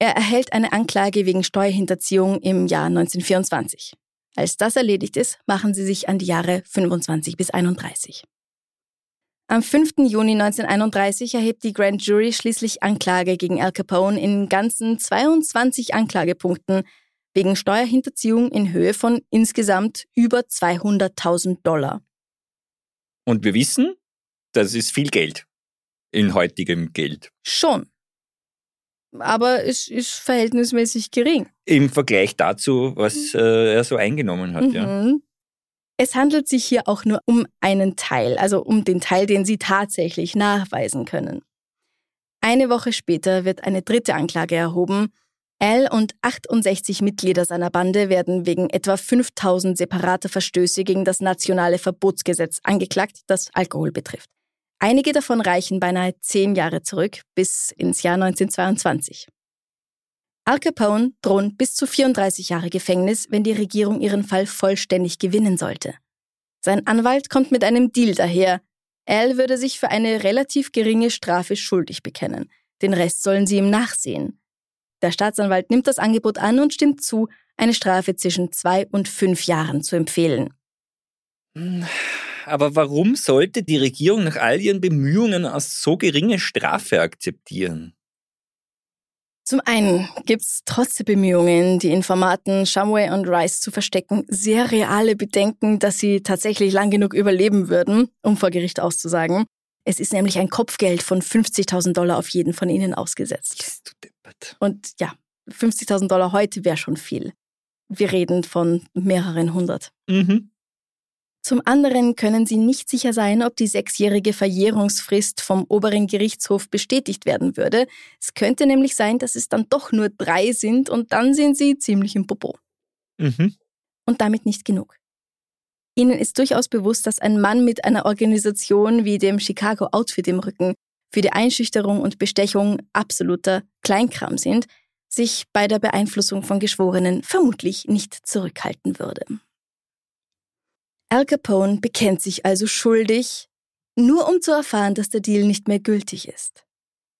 Er erhält eine Anklage wegen Steuerhinterziehung im Jahr 1924. Als das erledigt ist, machen sie sich an die Jahre 25 bis 31. Am 5. Juni 1931 erhebt die Grand Jury schließlich Anklage gegen Al Capone in ganzen 22 Anklagepunkten wegen Steuerhinterziehung in Höhe von insgesamt über 200.000 Dollar. Und wir wissen, das ist viel Geld. In heutigem Geld. Schon. Aber es ist verhältnismäßig gering. Im Vergleich dazu, was äh, er so eingenommen hat, ja. Es handelt sich hier auch nur um einen Teil, also um den Teil, den sie tatsächlich nachweisen können. Eine Woche später wird eine dritte Anklage erhoben. Al und 68 Mitglieder seiner Bande werden wegen etwa 5000 separater Verstöße gegen das nationale Verbotsgesetz angeklagt, das Alkohol betrifft. Einige davon reichen beinahe zehn Jahre zurück, bis ins Jahr 1922. Al Capone drohen bis zu 34 Jahre Gefängnis, wenn die Regierung ihren Fall vollständig gewinnen sollte. Sein Anwalt kommt mit einem Deal daher. Al würde sich für eine relativ geringe Strafe schuldig bekennen. Den Rest sollen sie ihm nachsehen. Der Staatsanwalt nimmt das Angebot an und stimmt zu, eine Strafe zwischen zwei und fünf Jahren zu empfehlen. Aber warum sollte die Regierung nach all ihren Bemühungen eine so geringe Strafe akzeptieren? Zum einen gibt es trotz der Bemühungen, die Informaten Shumway und Rice zu verstecken, sehr reale Bedenken, dass sie tatsächlich lang genug überleben würden, um vor Gericht auszusagen. Es ist nämlich ein Kopfgeld von 50.000 Dollar auf jeden von ihnen ausgesetzt. Und ja, 50.000 Dollar heute wäre schon viel. Wir reden von mehreren hundert. Mhm. Zum anderen können sie nicht sicher sein, ob die sechsjährige Verjährungsfrist vom oberen Gerichtshof bestätigt werden würde. Es könnte nämlich sein, dass es dann doch nur drei sind und dann sind sie ziemlich im Popo. Mhm. Und damit nicht genug. Ihnen ist durchaus bewusst, dass ein Mann mit einer Organisation wie dem Chicago Outfit im Rücken für die Einschüchterung und Bestechung absoluter Kleinkram sind, sich bei der Beeinflussung von Geschworenen vermutlich nicht zurückhalten würde. Al Capone bekennt sich also schuldig, nur um zu erfahren, dass der Deal nicht mehr gültig ist.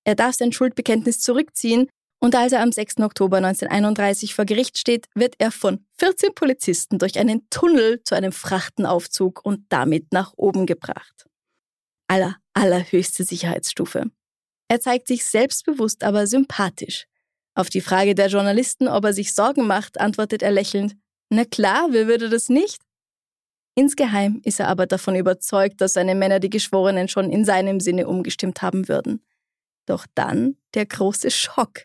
Er darf sein Schuldbekenntnis zurückziehen und als er am 6. Oktober 1931 vor Gericht steht, wird er von 14 Polizisten durch einen Tunnel zu einem Frachtenaufzug und damit nach oben gebracht. Aller, allerhöchste Sicherheitsstufe. Er zeigt sich selbstbewusst, aber sympathisch. Auf die Frage der Journalisten, ob er sich Sorgen macht, antwortet er lächelnd, na klar, wer würde das nicht? Insgeheim ist er aber davon überzeugt, dass seine Männer die Geschworenen schon in seinem Sinne umgestimmt haben würden. Doch dann der große Schock.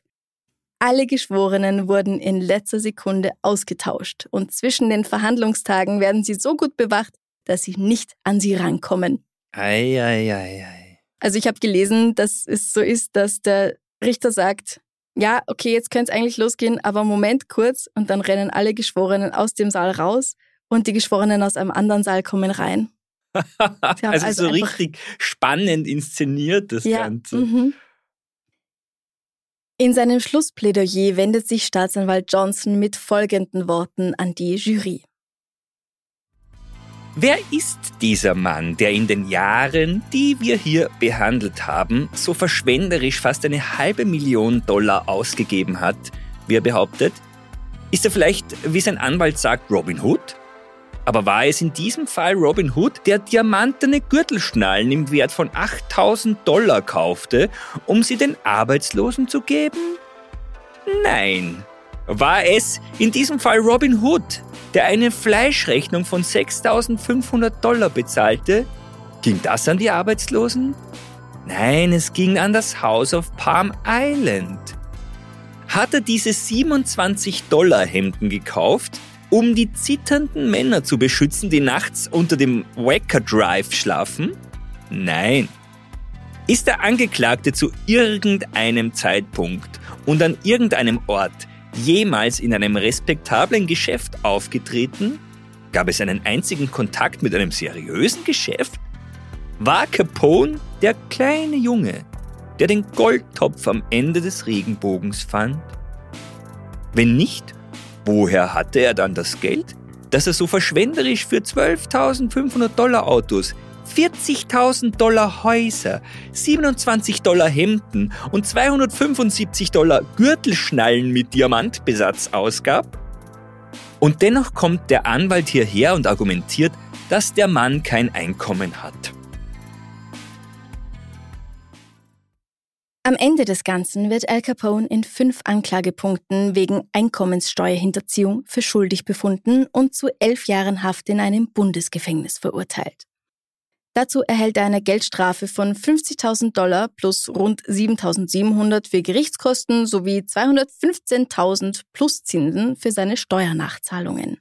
Alle Geschworenen wurden in letzter Sekunde ausgetauscht und zwischen den Verhandlungstagen werden sie so gut bewacht, dass sie nicht an sie rankommen. Ei, ei, ei, ei. Also ich habe gelesen, dass es so ist, dass der Richter sagt, ja, okay, jetzt könnte es eigentlich losgehen, aber Moment kurz und dann rennen alle Geschworenen aus dem Saal raus und die Geschworenen aus einem anderen Saal kommen rein. also, also so richtig spannend inszeniert, das Ja. Ganze. Mhm. In seinem Schlussplädoyer wendet sich Staatsanwalt Johnson mit folgenden Worten an die Jury. Wer ist dieser Mann, der in den Jahren, die wir hier behandelt haben, so verschwenderisch fast eine halbe Million Dollar ausgegeben hat, wie er behauptet? Ist er vielleicht, wie sein Anwalt sagt, Robin Hood? Aber war es in diesem Fall Robin Hood, der diamantene Gürtelschnallen im Wert von 8000 Dollar kaufte, um sie den Arbeitslosen zu geben? Nein. War es in diesem Fall Robin Hood, der eine Fleischrechnung von 6500 Dollar bezahlte? Ging das an die Arbeitslosen? Nein, es ging an das House of Palm Island. Hat er diese 27 Dollar Hemden gekauft, um die zitternden Männer zu beschützen, die nachts unter dem Wacker Drive schlafen? Nein. Ist der Angeklagte zu irgendeinem Zeitpunkt und an irgendeinem Ort jemals in einem respektablen Geschäft aufgetreten? Gab es einen einzigen Kontakt mit einem seriösen Geschäft? War Capone der kleine Junge, der den Goldtopf am Ende des Regenbogens fand? Wenn nicht, woher hatte er dann das Geld, das er so verschwenderisch für 12.500 Dollar Autos, 40.000 Dollar Häuser, 27 Dollar Hemden und 275 Dollar Gürtelschnallen mit Diamantbesatz ausgab? Und dennoch kommt der Anwalt hierher und argumentiert, dass der Mann kein Einkommen hat. Am Ende des Ganzen wird Al Capone in fünf Anklagepunkten wegen Einkommenssteuerhinterziehung für schuldig befunden und zu elf Jahren Haft in einem Bundesgefängnis verurteilt. Dazu erhält er eine Geldstrafe von 50.000 Dollar plus rund 7.700 für Gerichtskosten sowie 215.000 plus Zinsen für seine Steuernachzahlungen.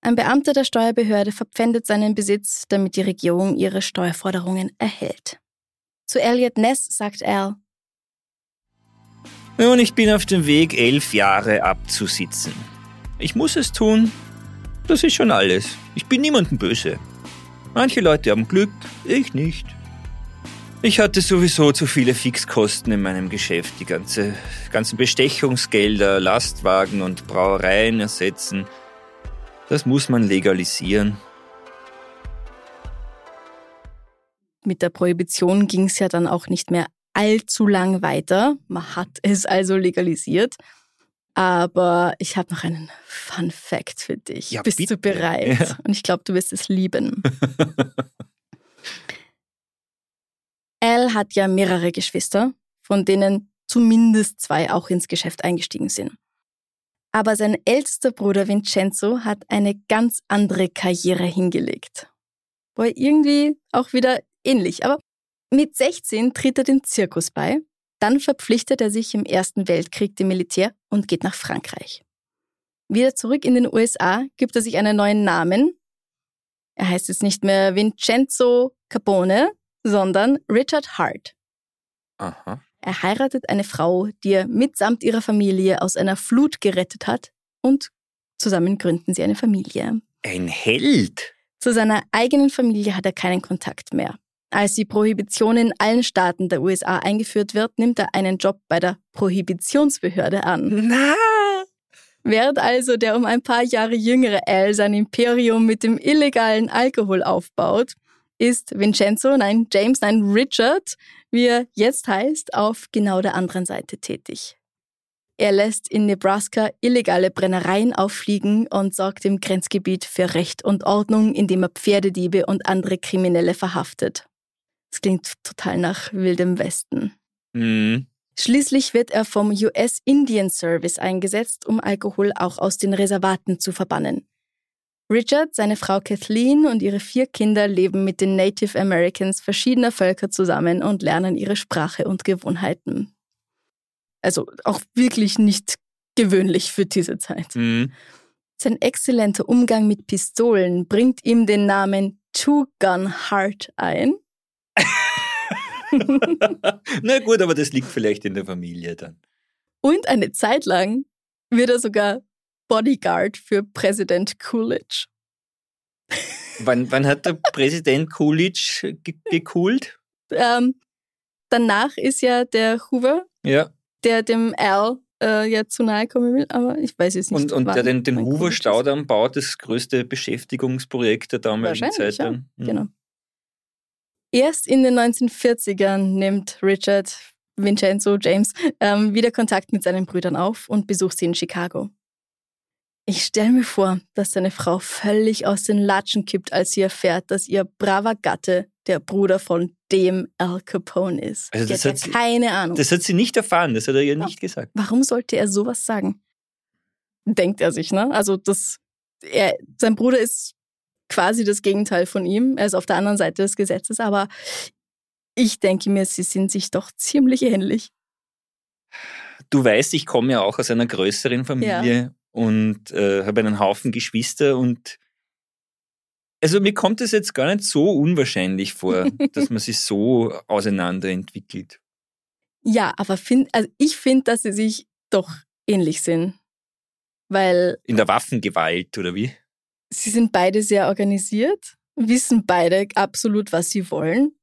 Ein Beamter der Steuerbehörde verpfändet seinen Besitz, damit die Regierung ihre Steuerforderungen erhält. Zu Elliot Ness sagt Al, Nun, ich bin auf dem Weg, elf Jahre abzusitzen. Ich muss es tun. Das ist schon alles. Ich bin niemandem böse. Manche Leute haben Glück, ich nicht. Ich hatte sowieso zu viele Fixkosten in meinem Geschäft. Die ganze, ganzen Bestechungsgelder, Lastwagen und Brauereien ersetzen. Das muss man legalisieren. Mit der Prohibition ging es ja dann auch nicht mehr allzu lang weiter. Man hat es also legalisiert. Aber ich habe noch einen Fun Fact für dich. Ja, Bist bitte. du bereit? Ja. Und ich glaube, du wirst es lieben. Al hat ja mehrere Geschwister, von denen zumindest zwei auch ins Geschäft eingestiegen sind. Aber sein ältester Bruder Vincenzo hat eine ganz andere Karriere hingelegt. War irgendwie auch wieder ähnlich. Aber mit 16 tritt er dem Zirkus bei. Dann verpflichtet er sich im Ersten Weltkrieg dem Militär und geht nach Frankreich. Wieder zurück in den USA gibt er sich einen neuen Namen. Er heißt jetzt nicht mehr Vincenzo Capone, sondern Richard Hart. Aha. Er heiratet eine Frau, die er mitsamt ihrer Familie aus einer Flut gerettet hat und zusammen gründen sie eine Familie. Ein Held. Zu seiner eigenen Familie hat er keinen Kontakt mehr. Als die Prohibition in allen Staaten der USA eingeführt wird, nimmt er einen Job bei der Prohibitionsbehörde an. Na. Während also der um ein paar Jahre jüngere Al sein Imperium mit dem illegalen Alkohol aufbaut, ist Vincenzo, nein, James, nein, Richard, wie er jetzt heißt, auf genau der anderen Seite tätig. Er lässt in Nebraska illegale Brennereien auffliegen und sorgt im Grenzgebiet für Recht und Ordnung, indem er Pferdediebe und andere Kriminelle verhaftet. Das klingt total nach wildem Westen. Hm. Schließlich wird er vom US Indian Service eingesetzt, um Alkohol auch aus den Reservaten zu verbannen. Richard, seine Frau Kathleen und ihre vier Kinder leben mit den Native Americans verschiedener Völker zusammen und lernen ihre Sprache und Gewohnheiten. Also auch wirklich nicht gewöhnlich für diese Zeit. Hm. Sein exzellenter Umgang mit Pistolen bringt ihm den Namen Two Gun Heart ein. Na gut, aber das liegt vielleicht in der Familie dann. Und eine Zeit lang wird er sogar Bodyguard für Präsident Coolidge. Wann, wann hat der Präsident Coolidge ge gekoolt? Ähm, danach ist ja der Hoover, Ja. der dem Al äh, ja zu nahe kommen will, aber ich weiß jetzt nicht. Und, und der den, den. Hoover-Staudamm baut, das größte Beschäftigungsprojekt der damaligen Zeit. ja. dann. Hm. Genau. Erst in den 1940ern nimmt Richard Vincenzo James ähm, wieder Kontakt mit seinen Brüdern auf und besucht sie in Chicago. Ich stelle mir vor, dass seine Frau völlig aus den Latschen kippt, als sie erfährt, dass ihr braver Gatte der Bruder von dem Al Capone ist. Also das hat sie- keine Ahnung. Das hat sie nicht erfahren, das hat er ihr Ja. nicht gesagt. Warum sollte er sowas sagen? Denkt er sich, ne? Also das, er, sein Bruder ist quasi das Gegenteil von ihm. Er ist auf der anderen Seite des Gesetzes, aber ich denke mir, sie sind sich doch ziemlich ähnlich. Du weißt, ich komme ja auch aus einer größeren Familie und äh, habe einen Haufen Geschwister und also mir kommt es jetzt gar nicht so unwahrscheinlich vor, dass man sich so auseinanderentwickelt. Ja, aber find, also ich finde, dass sie sich doch ähnlich sind. Weil In der Waffengewalt oder wie? Sie sind beide sehr organisiert. wissen beide absolut, was sie wollen.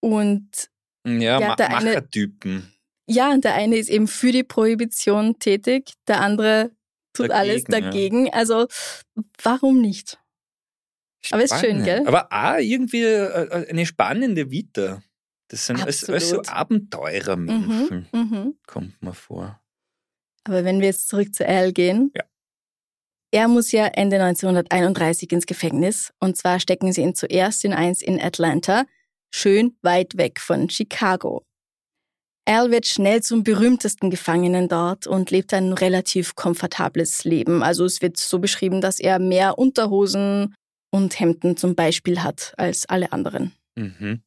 Und Ja, Ja, Ma der eine- Machertypen. ja, der eine ist eben für die Prohibition tätig, der andere tut Dagegen, alles ja. dagegen. Also warum nicht? Aber ist schön, Spannend. gell? Aber auch irgendwie äh, eine spannende Vita. Das sind alles, alles so. Abenteurermenschen, Mhm, mhm. kommt mir vor. Aber wenn wir jetzt zurück zu Al gehen. Ja. Er muss ja Ende 1931 ins Gefängnis. Und zwar stecken sie ihn zuerst in eins in Atlanta, schön weit weg von Chicago. Al wird schnell zum berühmtesten Gefangenen dort und lebt ein relativ komfortables Leben. Also es wird so beschrieben, dass er mehr Unterhosen und Hemden zum Beispiel hat als alle anderen. Mhm.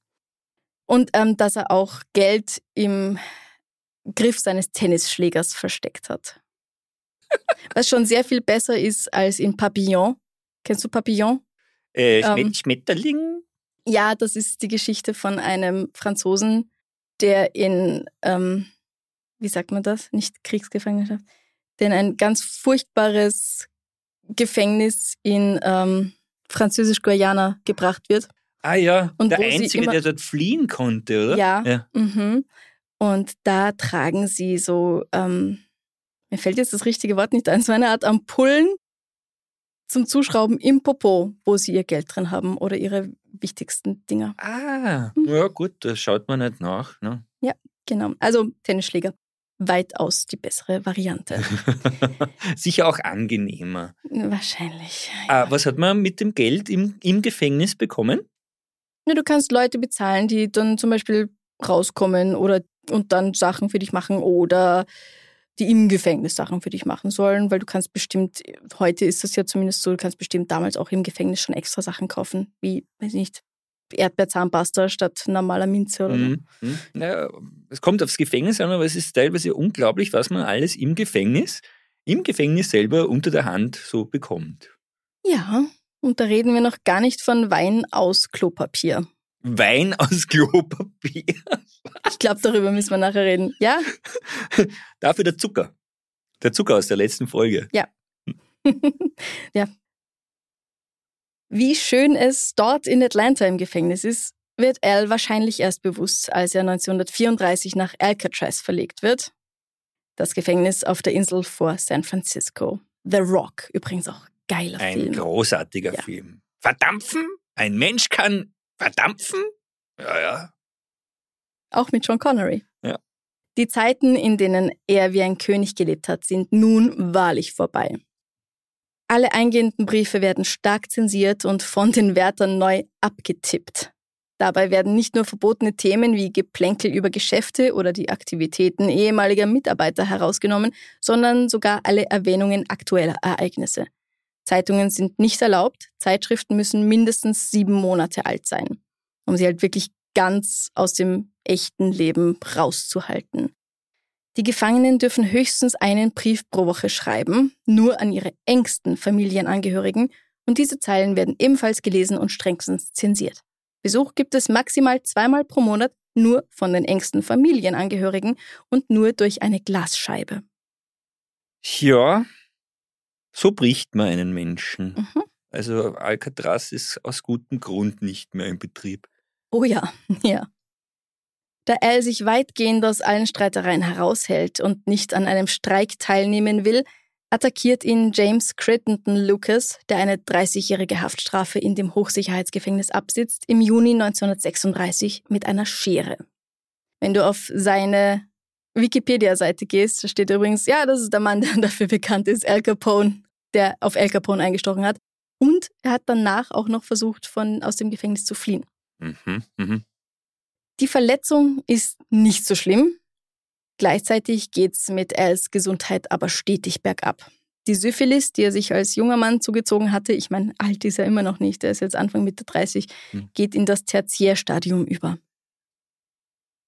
Und ähm, dass er auch Geld im Griff seines Tennisschlägers versteckt hat. Was schon sehr viel besser ist als in Papillon. Kennst du Papillon? Äh, Ähm, Schmet Schmetterling? Ja, das ist die Geschichte von einem Franzosen, der in, ähm, wie sagt man das? Nicht Kriegsgefangenschaft, der in ein ganz furchtbares Gefängnis in ähm, Französisch-Guayana gebracht wird. Ah ja, Und der Einzige, immer- der dort fliehen konnte, oder? Ja. ja. Mhm. Und da tragen sie so, ähm, mir fällt jetzt das richtige Wort nicht ein, so eine Art Ampullen zum Zuschrauben im Popo, wo sie ihr Geld drin haben oder ihre wichtigsten Dinger. Ah, Mhm. ja gut, da schaut man nicht nach. Ne? Genau. Also Tennisschläger. Weitaus die bessere Variante. Sicher auch angenehmer. Wahrscheinlich. Ah, was hat man mit dem Geld im, im Gefängnis bekommen? Ja, du kannst Leute bezahlen, die dann zum Beispiel rauskommen oder und dann Sachen für dich machen oder die im Gefängnis Sachen für dich machen sollen, weil du kannst bestimmt, heute ist das ja zumindest so, du kannst bestimmt damals auch im Gefängnis schon extra Sachen kaufen, wie, weiß ich nicht, Erdbeerzahnpasta statt normaler Minze oder so. Mhm. Mhm. Naja, es kommt aufs Gefängnis an, aber es ist teilweise unglaublich, was man alles im Gefängnis, im Gefängnis selber unter der Hand so bekommt. Ja, und da reden wir noch gar nicht von Wein aus Klopapier. Wein aus Klopapier. Ich glaube, darüber müssen wir nachher reden. Ja? Dafür der Zucker. Der Zucker aus der letzten Folge. ja. Wie schön es dort in Atlanta im Gefängnis ist, wird Al wahrscheinlich erst bewusst, als er 1934 nach Alcatraz verlegt wird. Das Gefängnis auf der Insel vor San Francisco. The Rock, übrigens auch geiler Ein Film. großartiger Ja. Film. Verdampfen? Ein Mensch kann verdampfen? Ja, ja. Auch mit Sean Connery. Ja. Die Zeiten, in denen er wie ein König gelebt hat, sind nun wahrlich vorbei. Alle eingehenden Briefe werden stark zensiert und von den Wärtern neu abgetippt. Dabei werden nicht nur verbotene Themen wie Geplänkel über Geschäfte oder die Aktivitäten ehemaliger Mitarbeiter herausgenommen, sondern sogar alle Erwähnungen aktueller Ereignisse. Zeitungen sind nicht erlaubt, Zeitschriften müssen mindestens sieben Monate alt sein, um sie halt wirklich ganz aus dem echten Leben rauszuhalten. Die Gefangenen dürfen höchstens einen Brief pro Woche schreiben, nur an ihre engsten Familienangehörigen, und diese Zeilen werden ebenfalls gelesen und strengstens zensiert. Besuch gibt es maximal zweimal pro Monat nur von den engsten Familienangehörigen und nur durch eine Glasscheibe. Ja, so bricht man einen Menschen. Mhm. Also Alcatraz ist aus gutem Grund nicht mehr in Betrieb. Oh ja, ja. Da Al sich weitgehend aus allen Streitereien heraushält und nicht an einem Streik teilnehmen will, attackiert ihn James Crittenden Lucas, der eine 30-jährige Haftstrafe in dem Hochsicherheitsgefängnis absitzt, im Juni 1936 mit einer Schere. Wenn du auf seine Wikipedia-Seite gehst, da steht übrigens, ja, das ist der Mann, der dafür bekannt ist, Al Capone, der auf Al Capone eingestochen hat. Und er hat danach auch noch versucht, von, aus dem Gefängnis zu fliehen. Mhm, mhm. Die Verletzung ist nicht so schlimm. Gleichzeitig geht's mit Als Gesundheit aber stetig bergab. Die Syphilis, die er sich als junger Mann zugezogen hatte, ich meine, alt ist er immer noch nicht, er ist jetzt Anfang Mitte 30, Hm. geht in das Tertiärstadium über.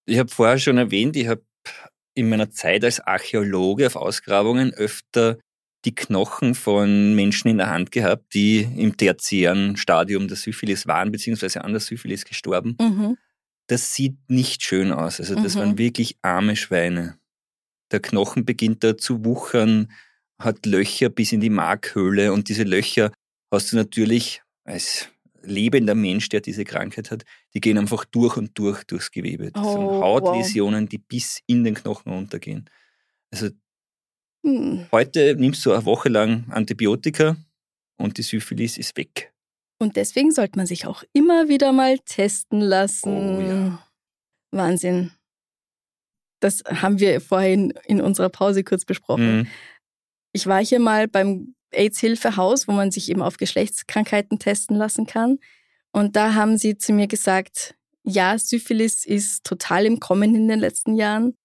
Ich habe vorher schon erwähnt, ich habe in meiner Zeit als Archäologe auf Ausgrabungen öfter die Knochen von Menschen in der Hand gehabt, die im tertiären Stadium der Syphilis waren, beziehungsweise an der Syphilis gestorben. Mhm. Das sieht nicht schön aus. Also das Mhm. waren wirklich arme Schweine. Der Knochen beginnt da zu wuchern, hat Löcher bis in die Markhöhle und diese Löcher hast du natürlich als lebender Mensch, der diese Krankheit hat, die gehen einfach durch und durch durchs Gewebe. Das sind Oh, Hautläsionen, die bis in den Knochen runtergehen. Also Hm. heute nimmst du eine Woche lang Antibiotika und die Syphilis ist weg. Und deswegen sollte man sich auch immer wieder mal testen lassen. Oh ja. Wahnsinn. Das haben wir vorhin in unserer Pause kurz besprochen. Mhm. Ich war hier mal beim AIDS-Hilfehaus, wo man sich eben auf Geschlechtskrankheiten testen lassen kann. Und da haben sie zu mir gesagt, ja, Syphilis ist total im Kommen in den letzten Jahren,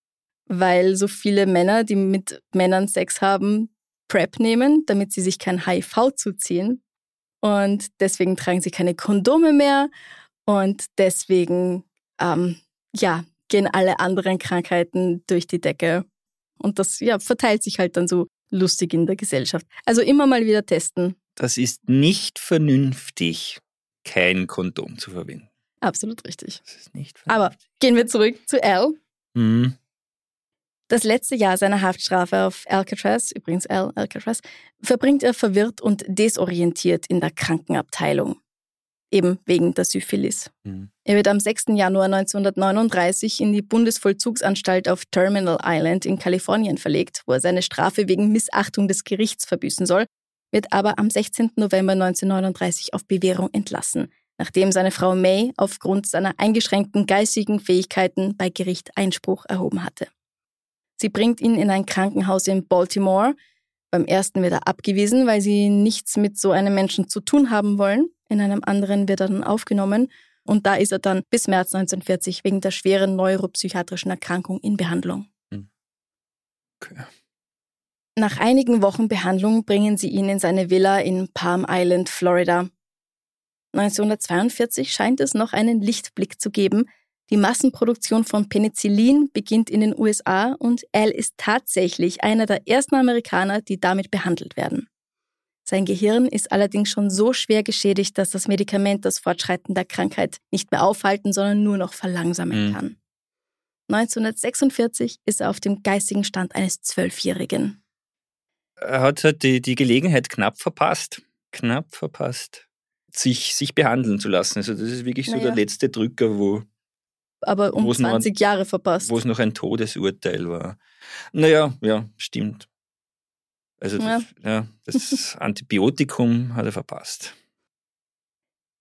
weil so viele Männer, die mit Männern Sex haben, PrEP nehmen, damit sie sich kein HIV zuziehen. Und deswegen tragen sie keine Kondome mehr. Und deswegen, ähm, ja, gehen alle anderen Krankheiten durch die Decke. Und das ja, verteilt sich halt dann so lustig in der Gesellschaft. Also immer mal wieder testen. Das ist nicht vernünftig, kein Kondom zu verwenden. Absolut richtig. Aber gehen wir zurück zu Al. Mhm. Das letzte Jahr seiner Haftstrafe auf Alcatraz, übrigens Al Alcatraz, verbringt er verwirrt und desorientiert in der Krankenabteilung. Eben wegen der Syphilis. Mhm. Er wird am 6. Januar 1939 in die Bundesvollzugsanstalt auf Terminal Island in Kalifornien verlegt, wo er seine Strafe wegen Missachtung des Gerichts verbüßen soll, wird aber am 16. November 1939 auf Bewährung entlassen, nachdem seine Frau May aufgrund seiner eingeschränkten geistigen Fähigkeiten bei Gericht Einspruch erhoben hatte. Sie bringt ihn in ein Krankenhaus in Baltimore. Beim ersten wird er abgewiesen, weil sie nichts mit so einem Menschen zu tun haben wollen. In einem anderen wird er dann aufgenommen und da ist er dann bis März 1940 wegen der schweren neuropsychiatrischen Erkrankung in Behandlung. Okay. Nach einigen Wochen Behandlung bringen sie ihn in seine Villa in Palm Island, Florida. 1942 scheint es noch einen Lichtblick zu geben. Die Massenproduktion von Penicillin beginnt in den USA und Al ist tatsächlich einer der ersten Amerikaner, die damit behandelt werden. Sein Gehirn ist allerdings schon so schwer geschädigt, dass das Medikament das Fortschreiten der Krankheit nicht mehr aufhalten, sondern nur noch verlangsamen Mhm. kann. 1946 ist er auf dem geistigen Stand eines Zwölfjährigen. Er hat halt die, die Gelegenheit knapp verpasst. Knapp verpasst. Sich, sich behandeln zu lassen. Also das ist wirklich so Naja. der letzte Drücker, wo, Aber um Wo es noch 20 Jahre verpasst. wo es noch ein Todesurteil war. Naja, ja, stimmt. Also das, ja. das Antibiotikum hat er verpasst.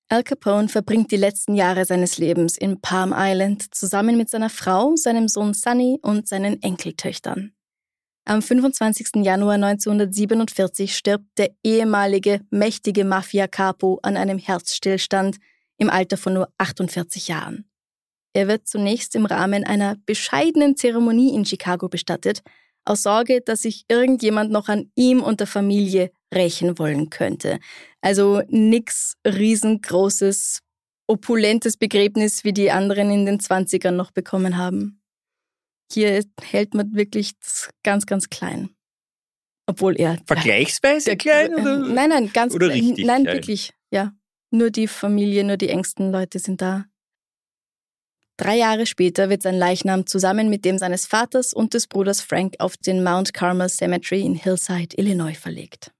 Al Capone verbringt die letzten Jahre seines Lebens in Palm Island zusammen mit seiner Frau, seinem Sohn Sonny und seinen Enkeltöchtern. Am 25. Januar 1947 stirbt der ehemalige mächtige Mafia-Capo an einem Herzstillstand im Alter von nur 48 Jahren. Er wird zunächst im Rahmen einer bescheidenen Zeremonie in Chicago bestattet, aus Sorge, dass sich irgendjemand noch an ihm und der Familie rächen wollen könnte. Also nix riesengroßes, opulentes Begräbnis, wie die anderen in den 20ern noch bekommen haben. Hier hält man wirklich ganz, ganz klein. Obwohl er. Vergleichsweise klein? Oder? Nein, nein, ganz Oder richtig Nein, klein? wirklich, ja. Nur die Familie, nur die engsten Leute sind da. Drei Jahre später wird sein Leichnam zusammen mit dem seines Vaters und des Bruders Frank auf den Mount Carmel Cemetery in Hillside, Illinois verlegt.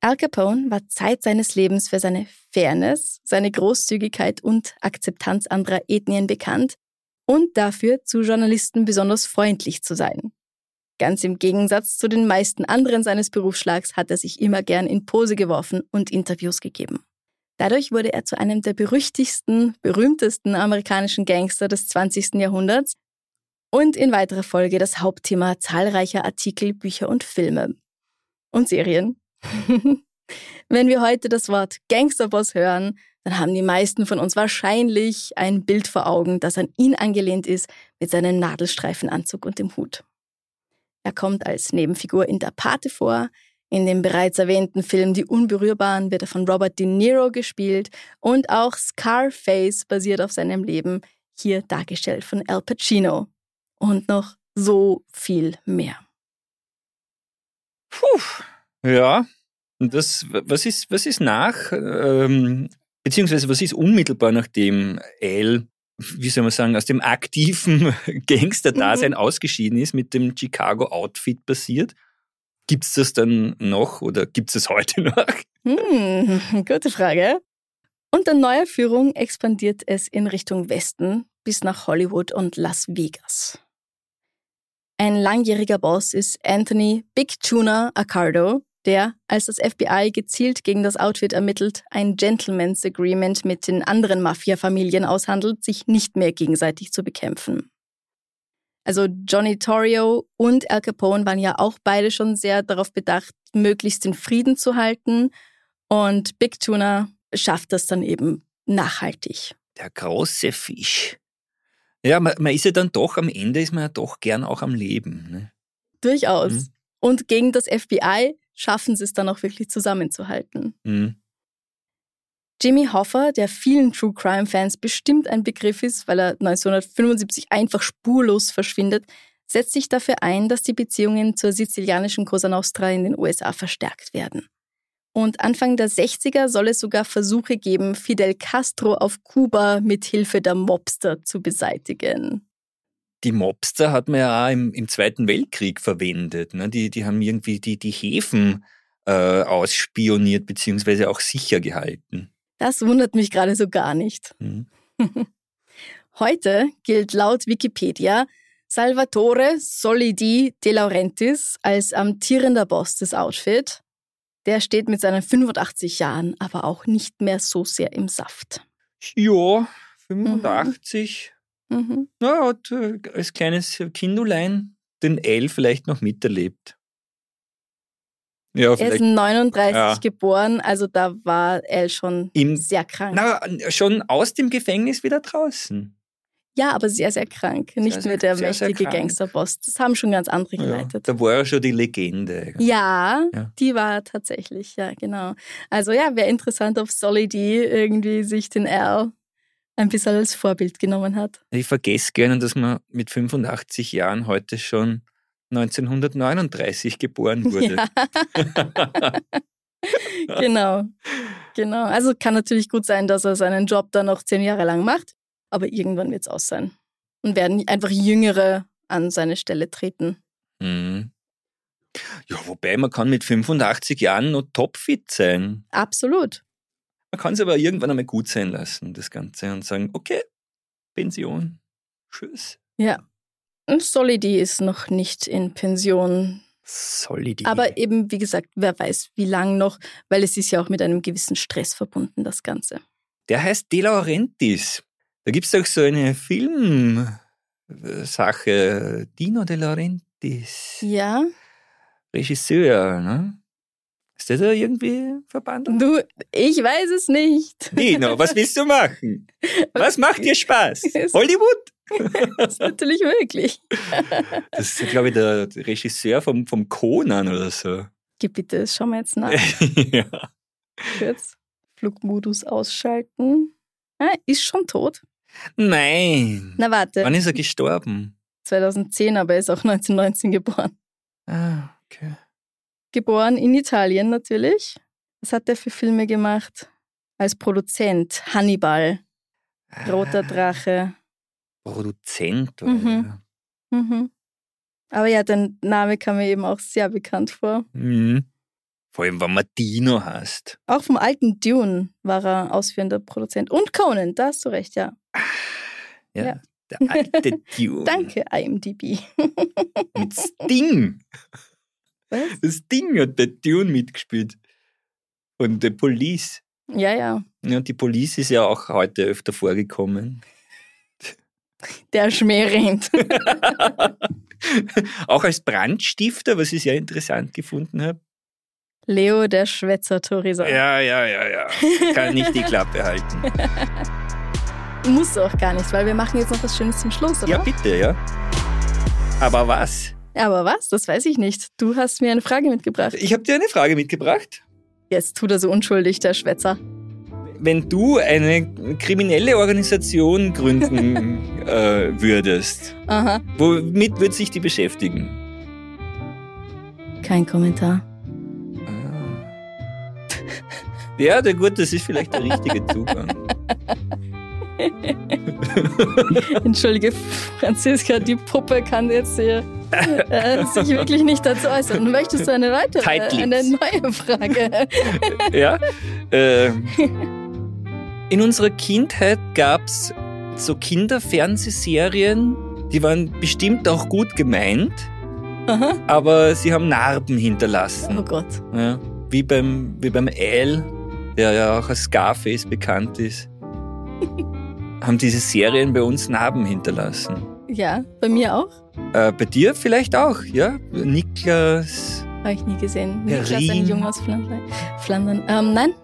Al Capone war Zeit seines Lebens für seine Fairness, seine Großzügigkeit und Akzeptanz anderer Ethnien bekannt und dafür zu Journalisten besonders freundlich zu sein. Ganz im Gegensatz zu den meisten anderen seines Berufsschlags hat er sich immer gern in Pose geworfen und Interviews gegeben. Dadurch wurde er zu einem der berüchtigsten, berühmtesten amerikanischen Gangster des 20. Jahrhunderts und in weiterer Folge das Hauptthema zahlreicher Artikel, Bücher und Filme. Und Serien. Wenn wir heute das Wort Gangsterboss hören, dann haben die meisten von uns wahrscheinlich ein Bild vor Augen, das an ihn angelehnt ist mit seinem Nadelstreifenanzug und dem Hut. Er kommt als Nebenfigur in Der Pate vor, in dem bereits erwähnten Film Die Unberührbaren wird er von Robert De Niro gespielt und auch Scarface basiert auf seinem Leben, hier dargestellt von Al Pacino. Und noch so viel mehr. Puh. Ja. Und das, was ist, was ist nach, ähm, beziehungsweise was ist unmittelbar nachdem Al, wie soll man sagen, aus dem aktiven Gangster-Dasein Mhm. ausgeschieden ist, mit dem Chicago-Outfit passiert? Gibt es das dann noch oder gibt es heute noch? Hm, gute Frage. Unter neuer Führung expandiert es in Richtung Westen bis nach Hollywood und Las Vegas. Ein langjähriger Boss ist Anthony Big Tuna Accardo, der, als das FBI gezielt gegen das Outfit ermittelt, ein Gentleman's Agreement mit den anderen Mafia-Familien aushandelt, sich nicht mehr gegenseitig zu bekämpfen. Also Johnny Torrio und Al Capone waren ja auch beide schon sehr darauf bedacht, möglichst den Frieden zu halten. Und Big Tuna schafft das dann eben nachhaltig. Der große Fisch. Ja, man, man, ist ja dann doch, am Ende ist man ja doch gern auch am Leben. Ne? Durchaus. Mhm. Und gegen das FBI schaffen sie es dann auch wirklich zusammenzuhalten. Mhm. Jimmy Hoffa, der vielen True Crime-Fans bestimmt ein Begriff ist, weil er 1975 einfach spurlos verschwindet, setzt sich dafür ein, dass die Beziehungen zur sizilianischen Cosa Nostra in den USA verstärkt werden. Und Anfang der 60er soll es sogar Versuche geben, Fidel Castro auf Kuba mit Hilfe der Mobster zu beseitigen. Die Mobster hat man ja auch im, im Zweiten Weltkrieg verwendet. Ne? Die, die haben irgendwie die, die Häfen äh, ausspioniert bzw. auch sicher gehalten. Das wundert mich gerade so gar nicht. Mhm. Heute gilt laut Wikipedia Salvatore Solidi De Laurentiis als amtierender Boss des Outfit der steht mit seinen 85 Jahren aber auch nicht mehr so sehr im Saft. Ja, 85. Mhm. Mhm. Na, hat äh, als kleines Kindulein den L vielleicht noch miterlebt. Ja, er ist 39 ja. geboren, also da war L schon Im, sehr krank. Na, schon aus dem Gefängnis wieder draußen. Ja, aber sehr, sehr krank. Nicht sehr, mehr der sehr, mächtige Gangsterboss. Das haben schon ganz andere geleitet. Ja, da war er schon die Legende. Ja, ja, die war tatsächlich, ja, genau. Also ja, wäre interessant, ob Solly D irgendwie sich den Al ein bisschen als Vorbild genommen hat. Ich vergesse gerne, dass man mit 85 Jahren heute schon 1939 geboren wurde. Ja. genau. Genau. Also kann natürlich gut sein, dass er seinen Job dann noch zehn Jahre lang macht aber irgendwann wird es aus sein. Und werden einfach Jüngere an seine Stelle treten. Mhm. Ja, wobei man kann mit 85 Jahren noch topfit sein. Absolut. Man kann es aber irgendwann einmal gut sein lassen, das Ganze, und sagen, okay, Pension, tschüss. Ja. Solidi ist noch nicht in Pension. Solidi. Aber eben, wie gesagt, wer weiß, wie lang noch, weil es ist ja auch mit einem gewissen Stress verbunden, das Ganze. Der heißt De Laurentiis. Da gibt es doch so eine Filmsache, Dino De Laurentiis. Ja. Regisseur, ne? Ist der da irgendwie verbandelt? Du, ich weiß es nicht. Dino, was willst du machen? Was macht dir Spaß? Hollywood? das ist natürlich möglich. Das ist, glaube ich, der Regisseur vom, vom Conan oder so. Gib bitte, das schauen wir jetzt nach. ja. Kurz Flugmodus ausschalten. Ah, ist schon tot. Nein. Na warte. Wann ist er gestorben? 2010, aber er ist auch 1919 geboren. Ah, okay. Geboren in Italien natürlich. Was hat er für Filme gemacht? Als Produzent. Hannibal. Roter ah. Drache. Produzent? Mhm. Mhm. Aber ja, dein Name kam mir eben auch sehr bekannt vor. Mhm. Vor allem, wenn man Dino heißt. Auch vom alten Dune war er ausführender Produzent. Und Conan, da hast du recht, ja. Ja, ja. der alte Dune. Danke, IMDb. Mit Sting. Was? Das Sting hat der Dune mitgespielt. Und der Police. Ja, ja. Ja, die Police ist ja auch heute öfter vorgekommen. Der Schmäh rennt. auch als Brandstifter, was ich sehr interessant gefunden habe. Leo der Schwätzer Theresa. Ja, ja, ja, ja. Kann nicht die Klappe halten. Muss auch gar nicht, weil wir machen jetzt noch was Schönes zum Schluss, oder? Ja, bitte, ja. Aber was? Aber was? Das weiß ich nicht. Du hast mir eine Frage mitgebracht. Ich habe dir eine Frage mitgebracht. Jetzt tut er so unschuldig, der Schwätzer. Wenn du eine kriminelle Organisation gründen äh, würdest, Aha. womit würde sich die beschäftigen? Kein Kommentar. Ja, der gut, das ist vielleicht der richtige Zugang. Entschuldige, Franziska, die Puppe kann jetzt hier, äh, sich wirklich nicht dazu äußern. Möchtest du eine weitere, eine neue Frage? ja. Äh, In unserer Kindheit gab's so Kinderfernsehserien, die waren bestimmt auch gut gemeint, Aha. aber sie haben Narben hinterlassen. Oh Gott. Ja, wie beim, wie beim Al, der ja auch als Scarface bekannt ist, haben diese Serien bei uns Narben hinterlassen. Ja, bei mir auch. Äh, bei dir vielleicht auch, ja? Niklas. Habe ich nie gesehen. Niklas, ein Junge aus Flandern. Flandern. Ähm, nein.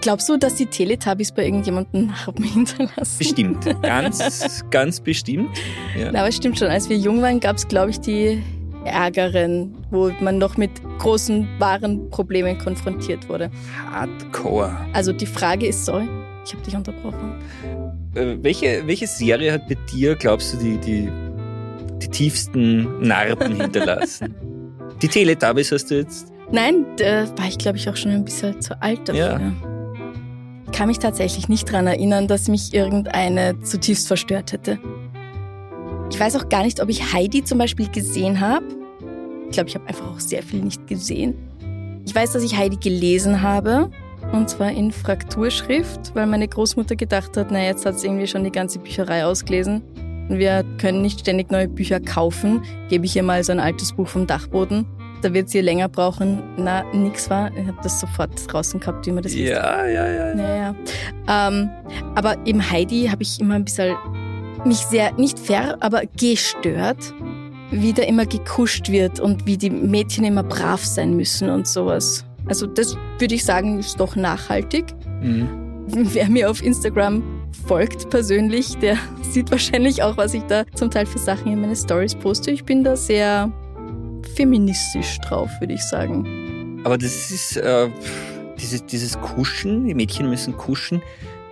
Glaubst du, dass die Teletubbies bei irgendjemandem Narben hinterlassen? Bestimmt. Ganz, ganz bestimmt. Ja. Na, aber es stimmt schon. Als wir jung waren, gab es, glaube ich, die Ärgeren, wo man noch mit großen, wahren Problemen konfrontiert wurde. Hardcore. Also die Frage ist, sorry, ich habe dich unterbrochen. Äh, welche, welche Serie hat bei dir, glaubst du, die, die, die tiefsten Narben hinterlassen? die Teletubbies hast du jetzt. Nein, da war ich, glaube ich, auch schon ein bisschen zu alt dafür. Ja. Kann mich tatsächlich nicht daran erinnern, dass mich irgendeine zutiefst verstört hätte. Ich weiß auch gar nicht, ob ich Heidi zum Beispiel gesehen habe. Ich glaube, ich habe einfach auch sehr viel nicht gesehen. Ich weiß, dass ich Heidi gelesen habe. Und zwar in Frakturschrift, weil meine Großmutter gedacht hat, na jetzt hat sie irgendwie schon die ganze Bücherei ausgelesen. Wir können nicht ständig neue Bücher kaufen. Gebe ich ihr mal so ein altes Buch vom Dachboden. Da wird sie länger brauchen. Na, nix war. Ich habe das sofort draußen gehabt, wie man das. Ja, ja, ja. Ja, ja. Ähm, aber im Heidi habe ich immer ein bisschen mich sehr, nicht fair, aber gestört, wie da immer gekuscht wird und wie die Mädchen immer brav sein müssen und sowas. Also das würde ich sagen, ist doch nachhaltig. Mhm. Wer mir auf Instagram folgt persönlich, der sieht wahrscheinlich auch, was ich da zum Teil für Sachen in meine Stories poste. Ich bin da sehr feministisch drauf, würde ich sagen. Aber das ist äh, dieses, dieses Kuschen, die Mädchen müssen kuschen,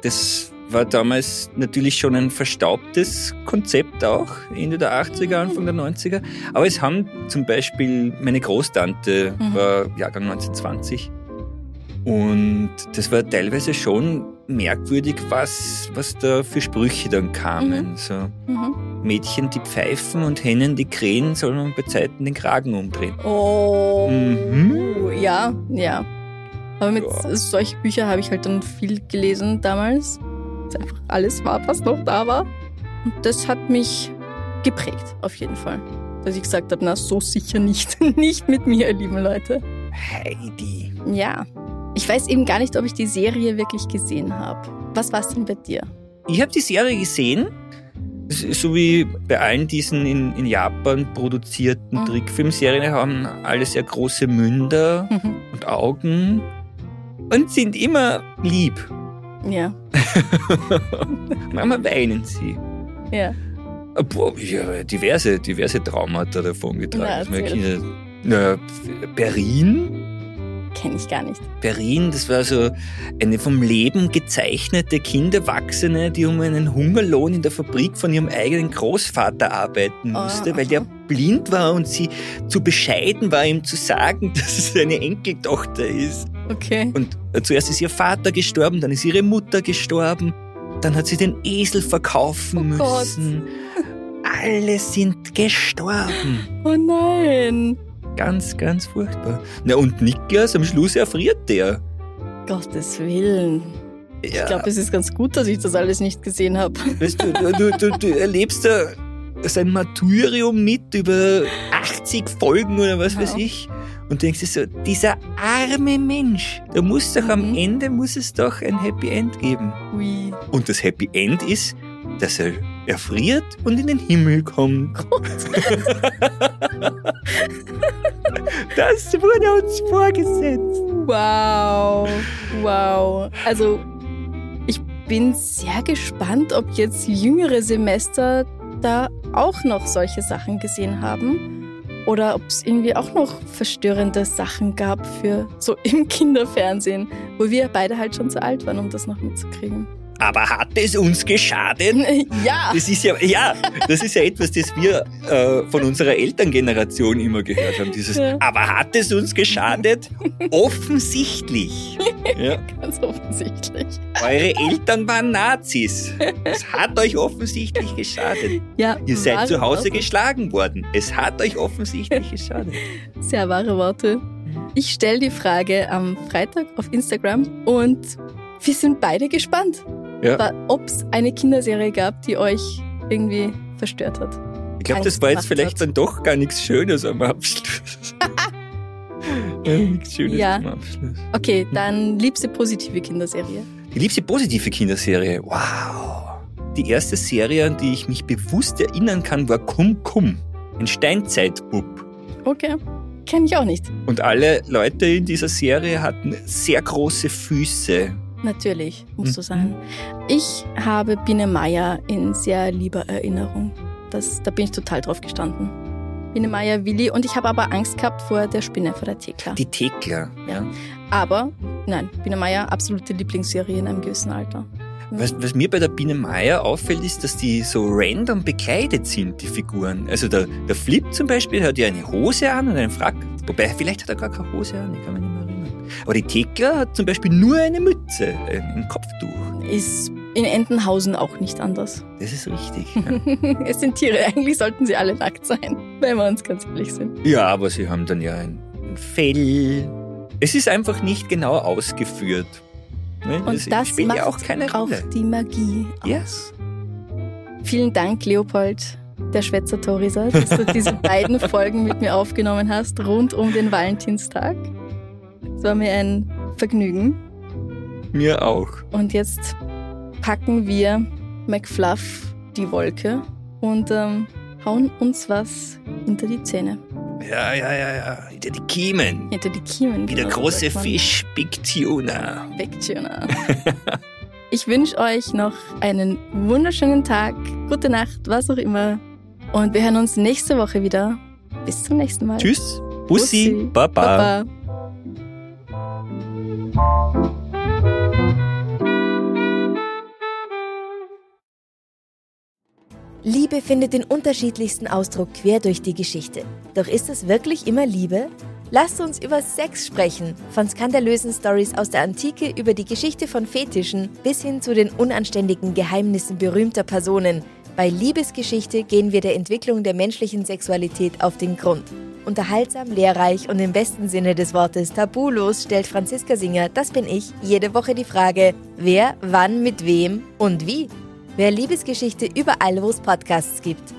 das war damals natürlich schon ein verstaubtes Konzept auch, Ende der 80er, Anfang der 90er. Aber es haben zum Beispiel meine Großtante Mhm. war Jahrgang 1920 und das war teilweise schon merkwürdig, was, was da für Sprüche dann kamen. So Mhm. Mädchen, die pfeifen und Hennen, die krähen, soll man bei Zeiten den Kragen umdrehen. Oh. Mhm. Ja, ja. Aber mit Ja. solche Bücher habe ich halt dann viel gelesen damals. Dass einfach alles war, was noch da war. Und das hat mich geprägt, auf jeden Fall. Dass ich gesagt habe, na, so sicher nicht. nicht mit mir, lieben Leute. Heidi. Ja. Ich weiß eben gar nicht, ob ich die Serie wirklich gesehen habe. Was war es denn bei dir? Ich habe die Serie gesehen, so wie bei allen diesen in, in Japan produzierten Mhm. Trickfilmserien haben alle sehr große Münder Mhm. und Augen und sind immer lieb. Ja, Manchmal weinen sie. ja. Boah, ich habe diverse, diverse Traumata davon getragen. Na, dass meine Kenne ich gar nicht. Perrin, das war so eine vom Leben gezeichnete Kinderwachsene, die um einen Hungerlohn in der Fabrik von ihrem eigenen Großvater arbeiten Ah, musste, weil der blind war und sie zu bescheiden war, ihm zu sagen, dass es seine Enkeltochter ist. Okay. Und zuerst ist ihr Vater gestorben, dann ist ihre Mutter gestorben, dann hat sie den Esel verkaufen Oh Gott. müssen. Alle sind gestorben. Oh nein. Ganz, ganz furchtbar. Na und Niklas, am Schluss erfriert der. Gottes Willen. Ja. Ich glaube, es ist ganz gut, dass ich das alles nicht gesehen habe. Weißt du, du, du, du, du erlebst da sein Martyrium mit über 80 Folgen oder was weiß Ja. ich. Und denkst dir so, dieser arme Mensch, da muss doch am Mhm. Ende muss es doch ein Happy End geben. Ui. Und das Happy End ist, dass er erfriert und in den Himmel kommt. das wurde uns vorgesetzt. Wow. Wow. Also, ich bin sehr gespannt, ob jetzt jüngere Semester da auch noch solche Sachen gesehen haben. Oder ob es irgendwie auch noch verstörende Sachen gab für so im Kinderfernsehen, wo wir beide halt schon zu alt waren, um das noch mitzukriegen. Aber hat es uns geschadet? Ja. Das ist ja, ja, das ist ja etwas, das wir äh, von unserer Elterngeneration immer gehört haben. Dieses, Ja. aber hat es uns geschadet? Offensichtlich. Ja, Ganz offensichtlich. eure Eltern waren Nazis. Es hat euch offensichtlich geschadet. Ja, Ihr seid zu Hause Worte. geschlagen worden. Es hat euch offensichtlich geschadet. Sehr wahre Worte. Ich stelle die Frage am Freitag auf Instagram und Wir sind beide gespannt, Ja. ob es eine Kinderserie gab, die euch irgendwie verstört hat. Ich glaube, das war jetzt vielleicht hat. dann doch gar nichts Schönes am Abschluss. ja, nichts Schönes Ja. am Abschluss. Okay, dann liebste positive Kinderserie. Die liebste positive Kinderserie. Wow. Die erste Serie, an die ich mich bewusst erinnern kann, war Kum Kum. Ein Steinzeitbub. Okay, kenne ich auch nicht. Und alle Leute in dieser Serie hatten sehr große Füße. Natürlich, muss Mhm. so sein. Ich habe Biene Meier in sehr lieber Erinnerung. Das, da bin ich total drauf gestanden. Biene Meier, Willi und ich habe aber Angst gehabt vor der Spinne, vor der Thekla. Die Thekla. Ja. Aber nein, Biene Meier, absolute Lieblingsserie in einem gewissen Alter. Was, was mir bei der Biene Meier auffällt, ist, dass die so random bekleidet sind, die Figuren. Also der, der Flip zum Beispiel hat ja eine Hose an und einen Frack. Wobei, vielleicht hat er gar keine Hose an, ich kann mich nicht. Aber die Thekla hat zum Beispiel nur eine Mütze, äh, ein Kopftuch. Ist in Entenhausen auch nicht anders. Das ist richtig. Ja. es sind Tiere, eigentlich sollten sie alle nackt sein, wenn wir uns ganz ehrlich sind. ja, aber sie haben dann ja ein, Fell. Es ist einfach nicht genau ausgeführt. Ne? Und das spielt macht ja auch keine auch Rolle. die Magie Ja. aus. Vielen Dank, Leopold, der Schwätzer Torisa, dass du diese beiden Folgen mit mir aufgenommen hast, rund um den Valentinstag. Es war mir ein Vergnügen. Mir auch. Und jetzt packen wir McFluff die Wolke und ähm, hauen uns was hinter die Zähne. Ja, ja, ja, ja. Hinter die Kiemen. Hinter die Kiemen. Wie der genau, große sagt man. Fisch, Big Tuna. Wegtschöner. ich wünsche euch noch einen wunderschönen Tag, gute Nacht, was auch immer. Und wir hören uns nächste Woche wieder. Bis zum nächsten Mal. Tschüss. Bussi. Bussi. Baba. Baba. Liebe findet den unterschiedlichsten Ausdruck quer durch die Geschichte. Doch ist es wirklich immer Liebe? Lasst uns über Sex sprechen. Von skandalösen Stories aus der Antike über die Geschichte von Fetischen bis hin zu den unanständigen Geheimnissen berühmter Personen. Bei Liebesgeschichte gehen wir der Entwicklung der menschlichen Sexualität auf den Grund. Unterhaltsam, lehrreich und im besten Sinne des Wortes tabulos stellt Franziska Singer, das bin ich, jede Woche die Frage, wer, wann, mit wem und wie. Wer Liebesgeschichte überall, wo es Podcasts gibt.